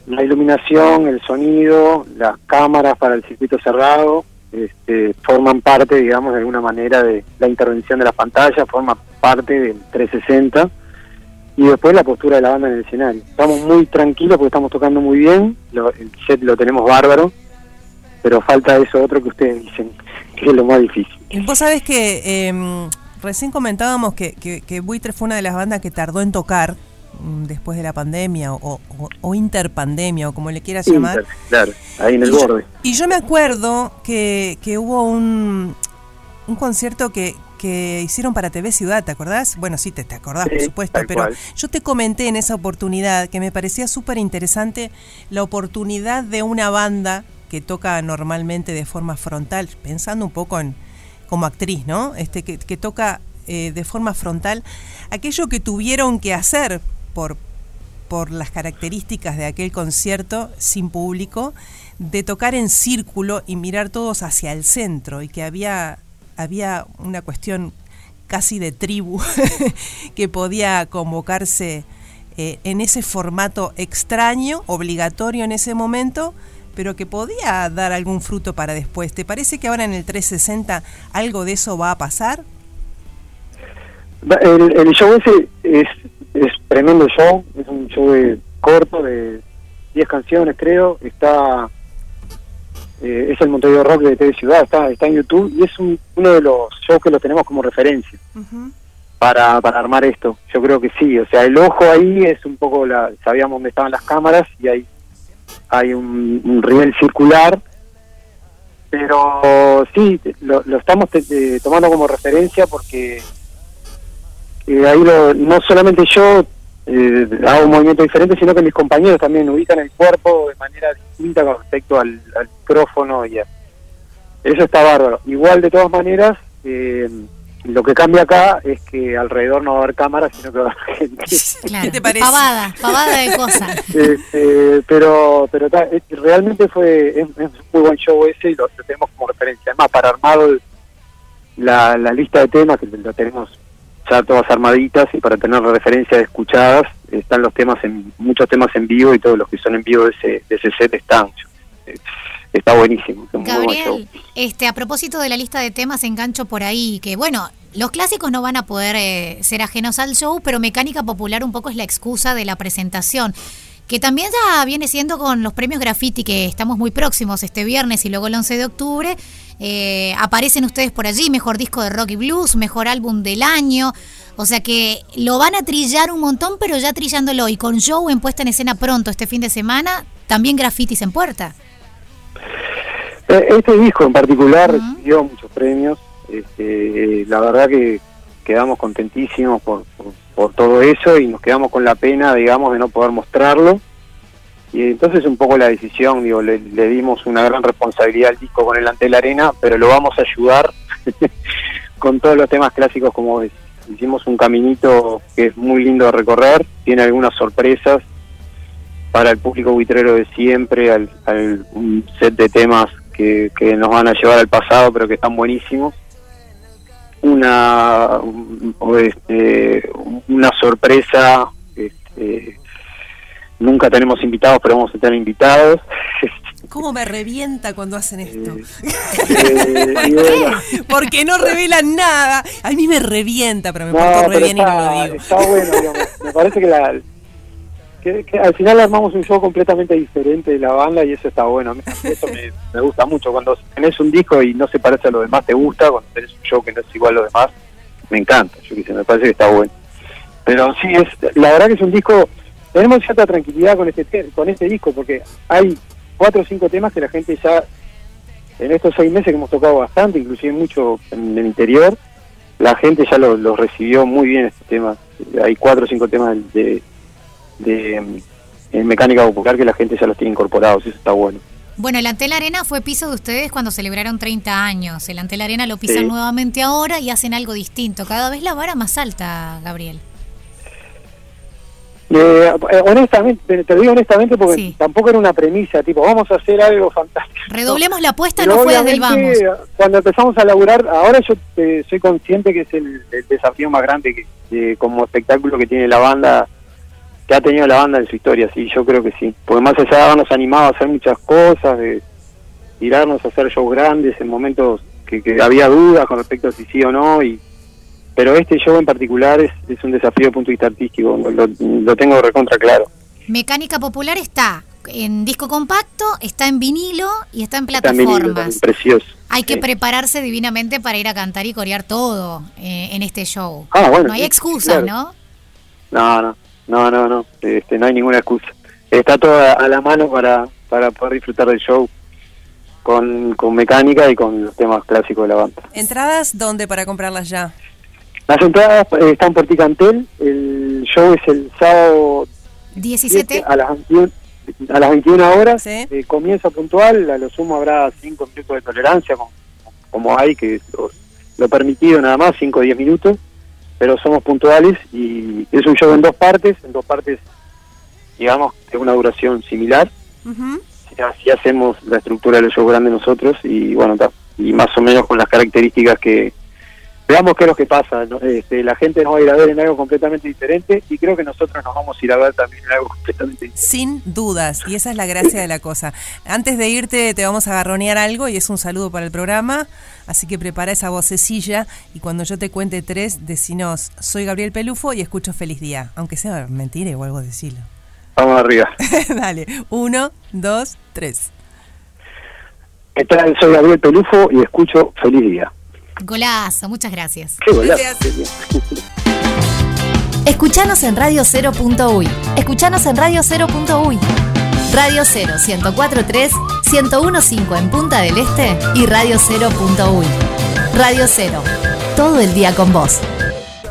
la iluminación, el sonido, las cámaras para el circuito cerrado, este, forman parte, digamos, de alguna manera de la intervención de las pantallas, forma parte del 360 y después la postura de la banda en el escenario. Estamos muy tranquilos porque estamos tocando muy bien, lo- el set lo tenemos bárbaro, pero falta eso otro que ustedes dicen, que es lo más difícil. Y Vos sabés que eh, recién comentábamos que, que, que Buitre fue una de las bandas que tardó en tocar mm, después de la pandemia o, o- o interpandemia o como le quieras Inter, llamar. claro, ahí en el Y yo- borde. Y yo me acuerdo que, que hubo un, un concierto que, que hicieron para TV Ciudad, ¿te acordás? Bueno, sí, te, te acordás, por supuesto, pero cual. yo te comenté en esa oportunidad que me parecía súper interesante la oportunidad de una banda que toca normalmente de forma frontal, pensando un poco en como actriz, ¿no? Este, que, toca eh, de forma frontal aquello que tuvieron que hacer por, por las características de aquel concierto sin público, de tocar en círculo y mirar todos hacia el centro y que había, había una cuestión casi de tribu que podía convocarse eh, en ese formato extraño, obligatorio en ese momento, pero que podía dar algún fruto para después. ¿Te parece que ahora en el 360 algo de eso va a pasar? El, el show ese es, es tremendo show, es un show de- corto de 10 canciones creo, está eh, es el Montevideo Rock de TV Ciudad, está, está en YouTube y es un- uno de los shows que lo tenemos como referencia para, para armar esto. Yo creo que sí, o sea, el ojo ahí es un poco, la sabíamos dónde estaban las cámaras y hay, hay un, un circular, pero sí, lo, lo estamos eh, tomando como referencia porque eh, ahí lo- no solamente yo eh, hago un movimiento diferente, sino que mis compañeros también ubican el cuerpo de manera distinta con respecto al, al micrófono y a- eso está bárbaro. Igual de todas maneras, eh, lo que cambia acá es que alrededor no va a haber cámaras, sino que va a haber gente. Claro, te parece? Pavada, pavada de cosas. Este, pero pero ta- es- realmente fue es, es un muy buen show ese y lo, lo tenemos como referencia. Además, para armar el- la, la lista de temas, que lo tenemos ya todas armaditas y para tener referencias escuchadas, están los temas, en muchos temas en vivo y todos los que son en vivo de ese, de ese set están. Está buenísimo. es buen. Gabriel, este, a propósito de la lista de temas, engancho por ahí, que bueno, los clásicos no van a poder eh, ser ajenos al show, pero Mecánica Popular un poco es la excusa de la presentación. Que también ya viene siendo con los premios Graffiti, que estamos muy próximos este viernes y luego el 11 de octubre. Eh, aparecen ustedes por allí, mejor disco de rock y blues, mejor álbum del año. O sea que lo van a trillar un montón, pero ya trillándolo y con show en puesta en escena pronto este fin de semana, también grafitis en puerta. Eh, Este disco en particular recibió muchos premios. Este, eh, la verdad que quedamos contentísimos por, por, por todo eso y nos quedamos con la pena, digamos, de no poder mostrarlo. Y entonces un poco la decisión, digo, le, le dimos una gran responsabilidad al disco con el Ante la Arena, pero lo vamos a ayudar con todos los temas clásicos como ves. Hicimos un caminito que es muy lindo de recorrer, tiene algunas sorpresas para el público buitrero de siempre, al, al- un set de temas que, que nos van a llevar al pasado, pero que están buenísimos. Una, este, una sorpresa, este, nunca tenemos invitados, pero vamos a tener invitados. ¿Cómo me revienta cuando hacen esto? Eh, y bueno, Porque no revelan nada. A mí me revienta, pero me No, porto re y no lo digo. está bueno, digamos. me parece que, la, que, que al final armamos un show completamente diferente de la banda y eso está bueno. A mí Eso me, me gusta mucho. Cuando tenés un disco y no se parece a lo demás, te gusta. Cuando tenés un show que no es igual a lo demás, me encanta. Yo sé, me parece que está bueno. Pero sí, es la verdad que es un disco. Tenemos cierta tranquilidad con este te- con este disco porque hay cuatro o cinco temas que la gente ya en estos seis meses que hemos tocado bastante, inclusive mucho en el interior, la gente ya lo- los recibió muy bien este tema. Hay cuatro o cinco temas de, de, em, en mecánica popular que la gente ya los tiene incorporados, eso está bueno. Bueno, el Antel Arena fue piso de ustedes cuando celebraron 30 años. El Antel Arena lo pisan Sí. nuevamente ahora y hacen algo distinto. Cada vez la vara más alta, Gabriel. Eh, eh, honestamente, te digo honestamente porque tampoco era una premisa, tipo, vamos a hacer algo fantástico. Redoblemos la apuesta, Pero no fue desde el vamos. Cuando empezamos a laburar, ahora yo eh, soy consciente que es el, el desafío más grande que, que como espectáculo que tiene la banda, que ha tenido la banda en su historia, sí, yo creo que sí. Porque más allá habernos animado a hacer muchas cosas, de tirarnos a hacer shows grandes en momentos que, que había dudas con respecto a si sí o no, y pero este show en particular es, es un desafío desde el punto de vista artístico, lo, lo tengo recontra claro. Mecánica Popular está en disco compacto, está en vinilo y está en Está en vinilo plataformas. también, precioso. Hay que prepararse divinamente para ir a cantar y corear todo eh, en este show. Ah, bueno, no hay sí, excusa, claro. ¿no? No, no. No, no, no, este, no hay ninguna excusa. Está todo a, la mano para, para poder disfrutar del show con, con mecánica y con los temas clásicos de la banda. ¿Entradas dónde para comprarlas ya? Las entradas eh, están por Ticantel, el show es el sábado 17. a las 21, a las 21 horas, eh, comienza puntual, a lo sumo habrá 5 minutos de tolerancia, como, como hay, que lo, lo permitido nada más, 5 o 10 minutos, pero somos puntuales y es un show en dos partes, en dos partes, digamos, de una duración similar, si así hacemos la estructura del show grande nosotros y bueno, y más o menos con las características que veamos qué es lo que pasa. ¿no? Este, la gente nos va a ir a ver en algo completamente diferente y creo que nosotros nos vamos a ir a ver también en algo completamente diferente. Sin dudas, y esa es la gracia de la cosa. Antes de irte te vamos a garronear algo y es un saludo para el programa, así que prepara esa vocecilla y cuando yo te cuente tres, decinos, soy Gabriel Pelufo y escucho Feliz Día, aunque sea mentira o algo decirlo. Vamos arriba. Dale, uno, dos, tres. ¿Qué tal? Soy Gabriel Pelufo y escucho Feliz Día. Golazo, muchas gracias. Qué golazo. Escuchanos en Radio 0.uy. Escuchanos en Radio 0.uy. Radio 0 1043 1015 en Punta del Este y Radio 0.uy. Radio 0. Todo el día con vos.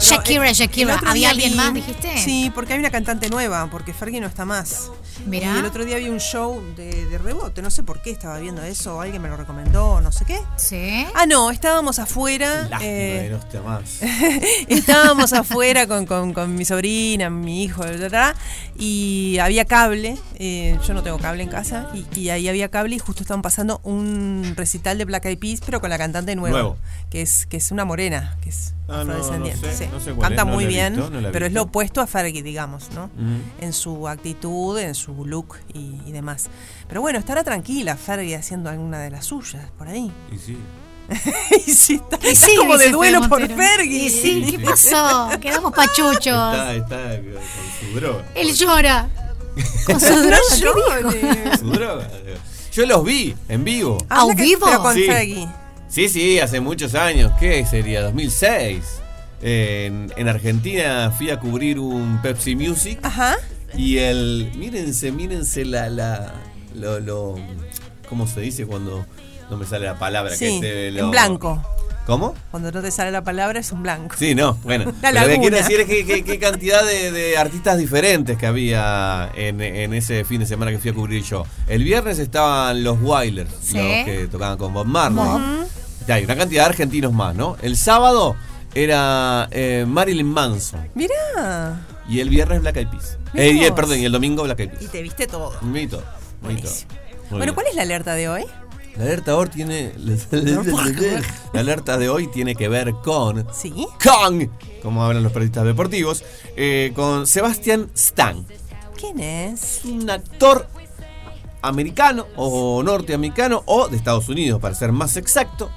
Shakira, Shakira. El otro ¿Había día alguien vi- más, dijiste? Sí, porque hay una cantante nueva, porque Fergie no está más. Mirá. Y el otro día vi un show de, de rebote, no sé por qué estaba viendo eso, alguien me lo recomendó, no sé qué. Sí. Ah, no, estábamos afuera. Lástima eh, que no esté más. estábamos afuera con, con- con mi sobrina, mi hijo, bla, y había cable. eh, yo no tengo cable en casa, y, y ahí había cable y justo estaban pasando un recital de Black Eyed Peas, pero con la cantante nueva, Nuevo. que es que es una morena, que es Ah, no, no sé, sí. No sé cuál Canta es, no muy bien, visto, no pero es lo opuesto a Fergie, digamos, ¿no? En su actitud, en su look y, y demás. Pero bueno, estará tranquila Fergie haciendo alguna de las suyas por ahí. Y sí. y sí, está, Y está sí, como de duelo por. Fergie. Y sí, ¿qué pasó? Quedamos pachuchos. Está, está con su droga. Él llora. Con su droga. ¿qué dijo? Su droga. Yo los vi en vivo. Ah, ¿A vivo? Pero con sí. Fergie. Sí, sí, hace muchos años. ¿Qué sería? 2006. En, en Argentina fui a cubrir un Pepsi Music. Ajá. Y el. Mírense, mírense la. la lo, lo- ¿Cómo se dice cuando no me sale la palabra? Sí, que en blanco. ¿Cómo? Cuando no te sale la palabra es un blanco. Sí, no, bueno. Lo que quiero decir es que, que- que cantidad de, de artistas diferentes que había en, en ese fin de semana que fui a cubrir yo. El viernes estaban los Wailers, Sí. los que tocaban con Bob Marley. Y hay una cantidad de argentinos más, ¿no? El sábado era eh, Marilyn Manson. Mirá. Y el viernes Black Eyed Peas. Eh, y el, perdón, y el domingo Black Eyed Y Peas. te viste todo. Vi todo, vi todo. Bueno, bien. ¿cuál es la alerta de hoy? La alerta hoy tiene. La alerta de hoy tiene que ver con. Sí. Con. Como hablan los periodistas deportivos. eh, con Sebastian Stan. ¿Quién es? Un actor americano o norteamericano o de Estados Unidos, para ser más exacto.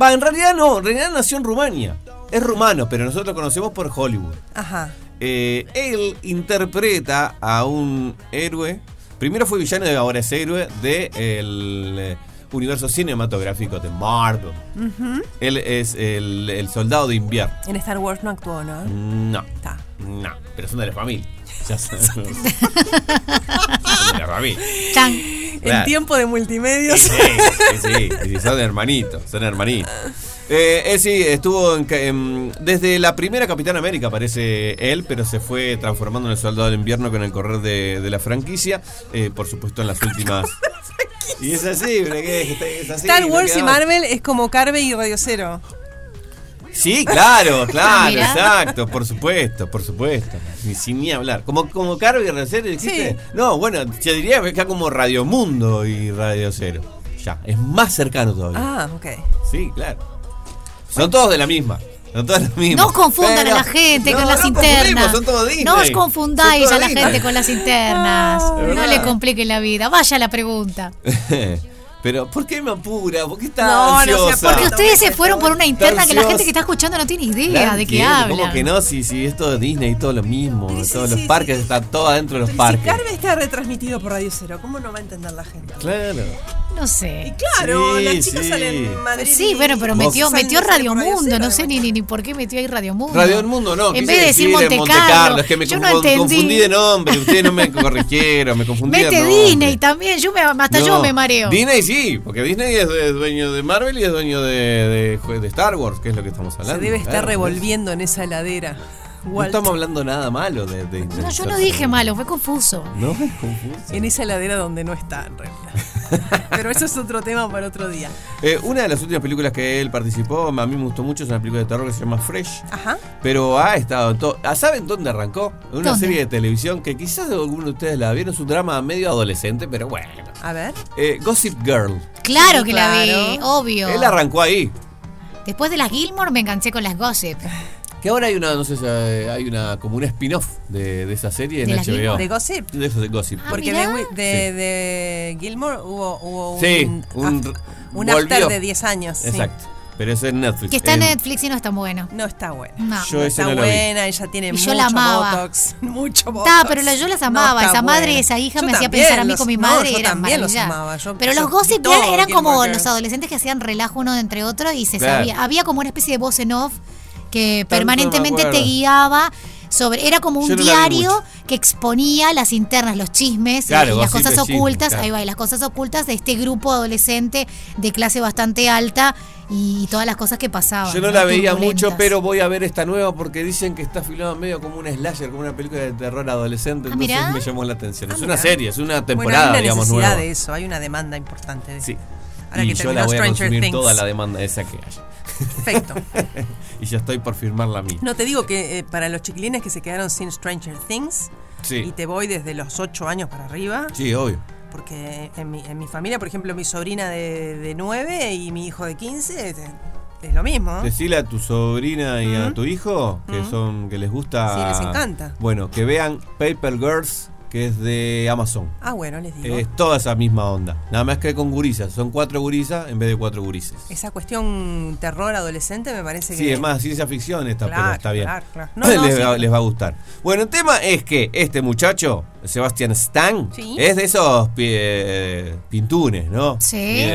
Va, en realidad no, en realidad nació en Rumania. Es rumano, pero nosotros lo conocemos por Hollywood. Ajá. Eh, él interpreta a un héroe. Primero fue villano y ahora es héroe del universo cinematográfico de Marvel. Ujú. Él es el, el soldado de invierno. En Star Wars no actuó, ¿no? No. Está. No, pero son de la familia. Ya son de la familia. Chan. En tiempo de multimedios. Sí, sí, sí, sí, son hermanitos, son hermanitos. Eh, eh, sí, estuvo en en- desde la primera Capitán América, parece él, pero se fue transformando en el soldado del invierno con el correr de, de la franquicia. eh, por supuesto, en las últimas. y es así, pero ¿qué? es así. Star no Wars y Marvel es como Carve y Radio Cero. Sí, claro, claro, exacto, por supuesto, por supuesto. Ni sin ni hablar. Como, como Caro y Radio Cero. Sí. No, bueno, yo diría que acá como Radio Mundo y Radio Cero. Ya, es más cercano todavía. Ah, ok. Sí, claro. Son todos de la misma. Son todos de la misma. No confundan Pero- a la gente No, con las no internas. confundimos, Son todos Disney. no os confundáis a la Disney. gente con las internas. No verdad. le compliquen la vida. Vaya la pregunta. Pero, ¿por qué me apura? ¿Por qué está No, no ansiosa? apura. Porque ustedes se fueron por una interna que la gente que está escuchando no tiene idea La de qué habla. ¿Cómo que no? Si, si esto de Disney y todo lo mismo. todos los parques están todo adentro de los Si parques. Carmen está retransmitido por Radio Cero, ¿cómo no va a entender la gente? Claro. No sé. Claro, Sí, las chicas sí. salen en Madrid. Sí, bueno, pero metió, metió Radio Mundo, Cero, no sé ni, ni, ni por qué metió ahí Radio Mundo. Radio Mundo, no. En vez de decir en Monte Carlo, es que me yo no entendí. confundí de nombre. Ustedes no me corrigieron, me confundí de Mete. Disney también, yo me, hasta yo No, me mareo. Disney sí, porque Disney es, es dueño de Marvel y es dueño de, de- de Star Wars, que es lo que estamos hablando. Se debe estar claro. revolviendo en esa heladera. No estamos hablando nada malo de, de- No, yo no dije malo, fue confuso. No, es confuso. En esa heladera donde no está, en realidad. Pero eso es otro tema para otro día. Eh, una de las últimas películas que él participó, a mí me gustó mucho, es una película de terror que se llama Fresh. Ajá. Pero ha estado en todo. ah, ¿Saben dónde arrancó? En una ¿Dónde? serie de televisión que quizás alguno de ustedes la vieron. Es un drama medio adolescente, pero bueno. A ver. Eh, Gossip Girl. Claro Sí, que la vi, obvio. Él arrancó ahí. Después de las Gilmore me enganché con las Gossip. Que ahora hay una, no sé si eh, hay una como un spin-off de, de esa serie en ¿De HBO. Gilmore? ¿De Gossip? De eso de Gossip. Porque de, de, de Gilmore hubo, hubo Sí, un, un, after de 10 años. sí. Exacto. Pero eso es en Netflix. Que está en En- Netflix y no es tan bueno. No está buena. No. Yo No está no lo vi. buena, ella tiene Y mucho yo la amaba. botox. Mucho botox. Está, pero la- yo las amaba. esa madre y esa hija Yo me hacía también pensar a mí los- con mi no, madre yo y era también los amaba. Yo- pero yo los Gossip eran como los adolescentes que hacían relajo uno entre otro y se Claro. sabía. Había como una especie de voz en off que Tanto permanentemente me te guiaba. Sobre, era como un no diario que exponía las internas, los chismes Claro, y las gossip cosas chisme, ocultas, claro. ahí va, y las cosas ocultas de este grupo adolescente de clase bastante alta y todas las cosas que pasaban. Yo no la veía mucho, pero voy a ver esta nueva porque dicen que está filmada medio como una slasher, como una película de terror adolescente. Ah, entonces me llamó la atención. Ah, es mirá. una serie, es una Bueno, temporada, hay una digamos, necesidad nueva. de eso, hay una demanda importante. De Sí. Ahora y que yo terminó la voy a Stranger consumir Things. toda la demanda esa que haya. Perfecto. y ya estoy por firmar la mía. No te digo que eh, para los chiquilines que se quedaron sin Stranger Things, y Sí. te voy desde los 8 años para arriba, Sí, obvio. porque en mi, en mi familia, por ejemplo, mi sobrina de, de 9 y mi hijo de 15, es, es lo mismo. Decile a tu sobrina y a tu hijo que son que les gusta. Sí, les encanta. Bueno, que vean Paper Girls, que es de Amazon. Ah, bueno, les digo. Es toda esa misma onda. Nada más que con gurisas. Son cuatro gurisas en vez de cuatro gurises. Esa cuestión terror adolescente me parece Sí, que... es más ciencia ficción esta, Claro, pero está bien. claro, claro. No, no, les, sí. va, les va a gustar. Bueno, el tema es que este muchacho, Sebastián Stan, Sí. es de esos pi- eh, pintunes, ¿no? Sí,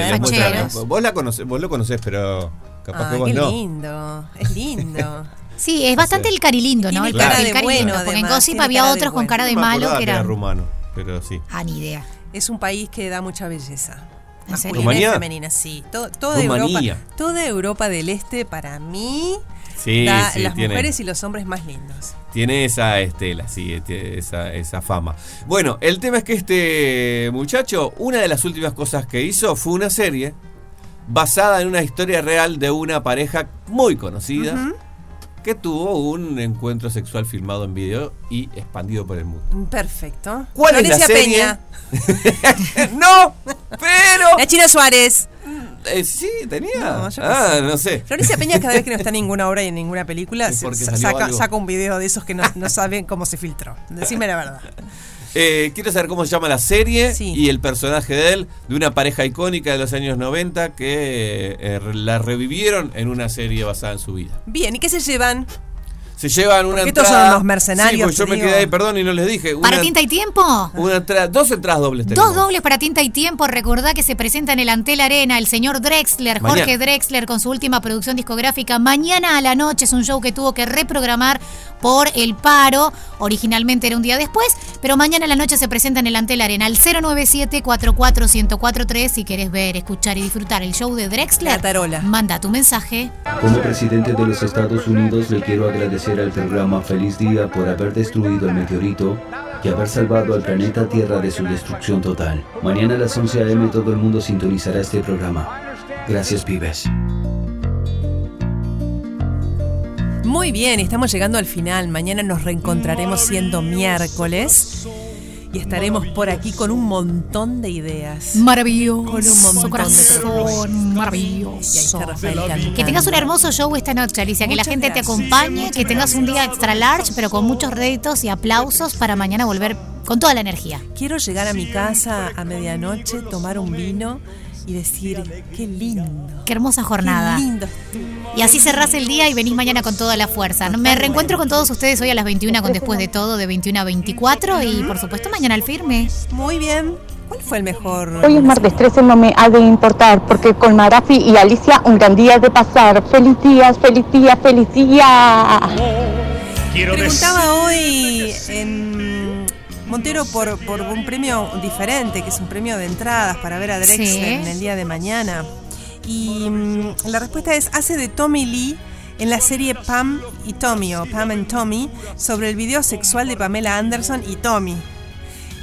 vos, la conocés, vos lo conocés, pero capaz que Ah, vos qué no. lindo, es lindo. Sí, es bastante el cari lindo, ¿no? El, cara de cari bueno, lindo, porque en Gossip había otros con cara de No malo que que era eran. rumano, pero sí. Ah, ni idea. Es un país que da mucha belleza. Masculina femenina, sí. To- toda. Europa, toda Europa del Este, para mí, Sí, da sí, las tiene, mujeres y los hombres más lindos. tiene esa estela, sí, tiene esa, esa fama. Bueno, el tema es que este muchacho, una de las últimas cosas que hizo fue una serie basada en una historia real de una pareja muy conocida Ujú. Que tuvo un encuentro sexual filmado en video y expandido por el mundo. Perfecto. ¿Cuál es la Florencia serie? Peña. ¡No! ¡Pero! La China Suárez. Eh, sí, tenía. No, yo qué ah, sé. no sé. Florencia Peña cada vez que no está en ninguna obra y en ninguna película saca, un video de esos que no, no saben cómo se filtró. Decime la verdad. Eh, quiero saber cómo se llama la serie Sí. y el personaje de él, de una pareja icónica de los años 90 que eh, la revivieron en una serie basada en su vida. Bien, ¿y qué se llevan? Se llevan una Porque estos entrada. son unos mercenarios, Sí, porque yo me digo. quedé ahí, perdón, y no les dije. ¿Para tinta y tiempo? una entrada- dos entradas dobles Dos tenemos. dobles para tinta y tiempo. Recordá que se presenta en el Antel Arena el señor Drexler, Jorge Mañana. Drexler, con su última producción discográfica. Mañana a la noche es un show que tuvo que reprogramar por el paro. Originalmente era un día después, pero mañana a la noche se presenta en el Antel Arena. Al 097-44-1043 si querés ver, escuchar y disfrutar el show de Drexler. La tarola. Manda tu mensaje. Como presidente de los Estados Unidos le quiero agradecer al programa Feliz Día por haber destruido el meteorito y haber salvado al planeta Tierra de su destrucción total. Mañana a las 11 a.m. todo el mundo sintonizará este programa. Gracias, pibes. Muy bien, estamos llegando al final. Mañana nos reencontraremos siendo miércoles. Y estaremos por aquí con un montón de ideas. Maravilloso. Con un montón de corazón. ahí Maravilloso. está Rafael cantando. Que tengas un hermoso show esta noche, Alicia. Que la gente gracias. te acompañe. Que tengas un día extra large, pero con muchos réditos y aplausos para mañana volver con toda la energía. Quiero llegar a mi casa a medianoche, tomar un vino y decir, qué lindo. Qué hermosa jornada. Qué lindo. Y así cerrás el día y venís mañana con toda la fuerza. Me reencuentro con todos ustedes hoy a las 21 con Después de Todo, de 21 a 24 y por supuesto mañana al firme. Muy bien. ¿Cuál fue el mejor? Hoy es martes 13, no me ha de importar, porque con Marafi y Alicia un gran día de pasar. Feliz día, feliz día, feliz día. Preguntaba hoy en Montero por, por un premio diferente, que es un premio de entradas para ver a Drexler Sí. en el día de mañana. Y mm, la respuesta es, hace de Tommy Lee en la serie Pam y Tommy, o Pam and Tommy, sobre el video sexual de Pamela Anderson y Tommy.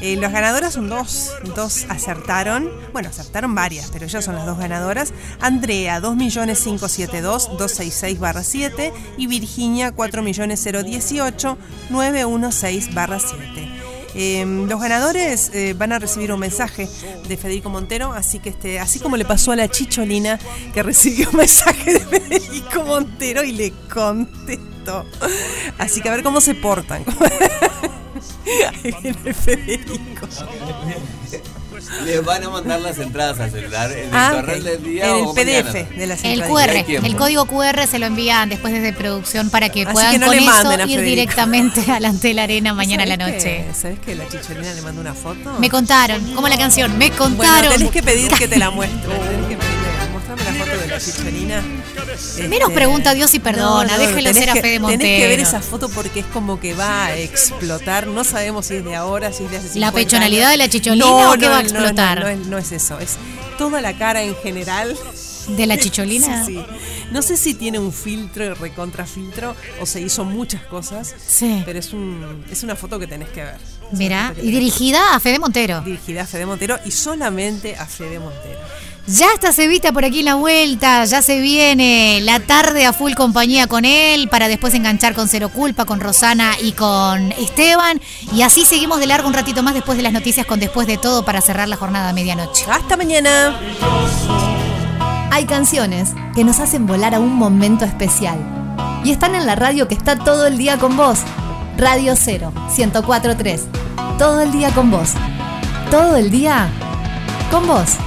Eh, las ganadoras son dos, dos acertaron, bueno, acertaron varias, pero ellas son las dos ganadoras. Andrea, 2.572.266-7 y Virginia, 4.018.916-7. Eh, los ganadores eh, van a recibir un mensaje de Federico Montero, así que este, así como le pasó a la Chicholina que recibió un mensaje de Federico Montero y le contestó. Así que a ver cómo se portan. Ahí viene Federico. Les van a mandar las entradas al celular en el Ah, correo ok. del día En el o PDF mañana. de las El. QR, el código QR se lo envían después desde producción para que Así puedan que no con le eso ir Federico. directamente a la Antela Arena mañana a la ¿Sabés noche. que- ¿Sabés que la Chicholina le mandó una foto? Me contaron, como la canción, me Bueno, contaron. tenés que pedir que te la muestre. Tenés que pedirle, mostrame la foto de la Chicholina. Menos pregunta a Dios y perdona, déjelo tenés ser a Fede Tenés que ver Montero. esa foto porque es como que va a explotar. No sabemos si es de ahora, si es de hace 50 ¿La pechonalidad años. de la Chicholina No, o qué no, va a no, no, explotar? No, es, no es eso, es toda la cara en general. ¿De la Chicholina? Sí, sí. No sé si tiene un filtro, recontrafiltro, o se hizo muchas cosas. Sí. Pero es, un, es una foto que tenés que ver. Mira, y dirigida a Fede Montero. Dirigida a Fede Montero y solamente a Fede Montero. Ya está Cevita por aquí en la vuelta, ya se viene la tarde a full compañía con él para después enganchar con Cero Culpa, con Rosana y con Esteban. Y así seguimos de largo un ratito más después de las noticias con Después de Todo para cerrar la jornada a medianoche. Hasta mañana. Hay canciones que nos hacen volar a un momento especial. Y están en la radio que está todo el día con vos. Radio 0, 1043. Todo el día con vos. Todo el día con vos.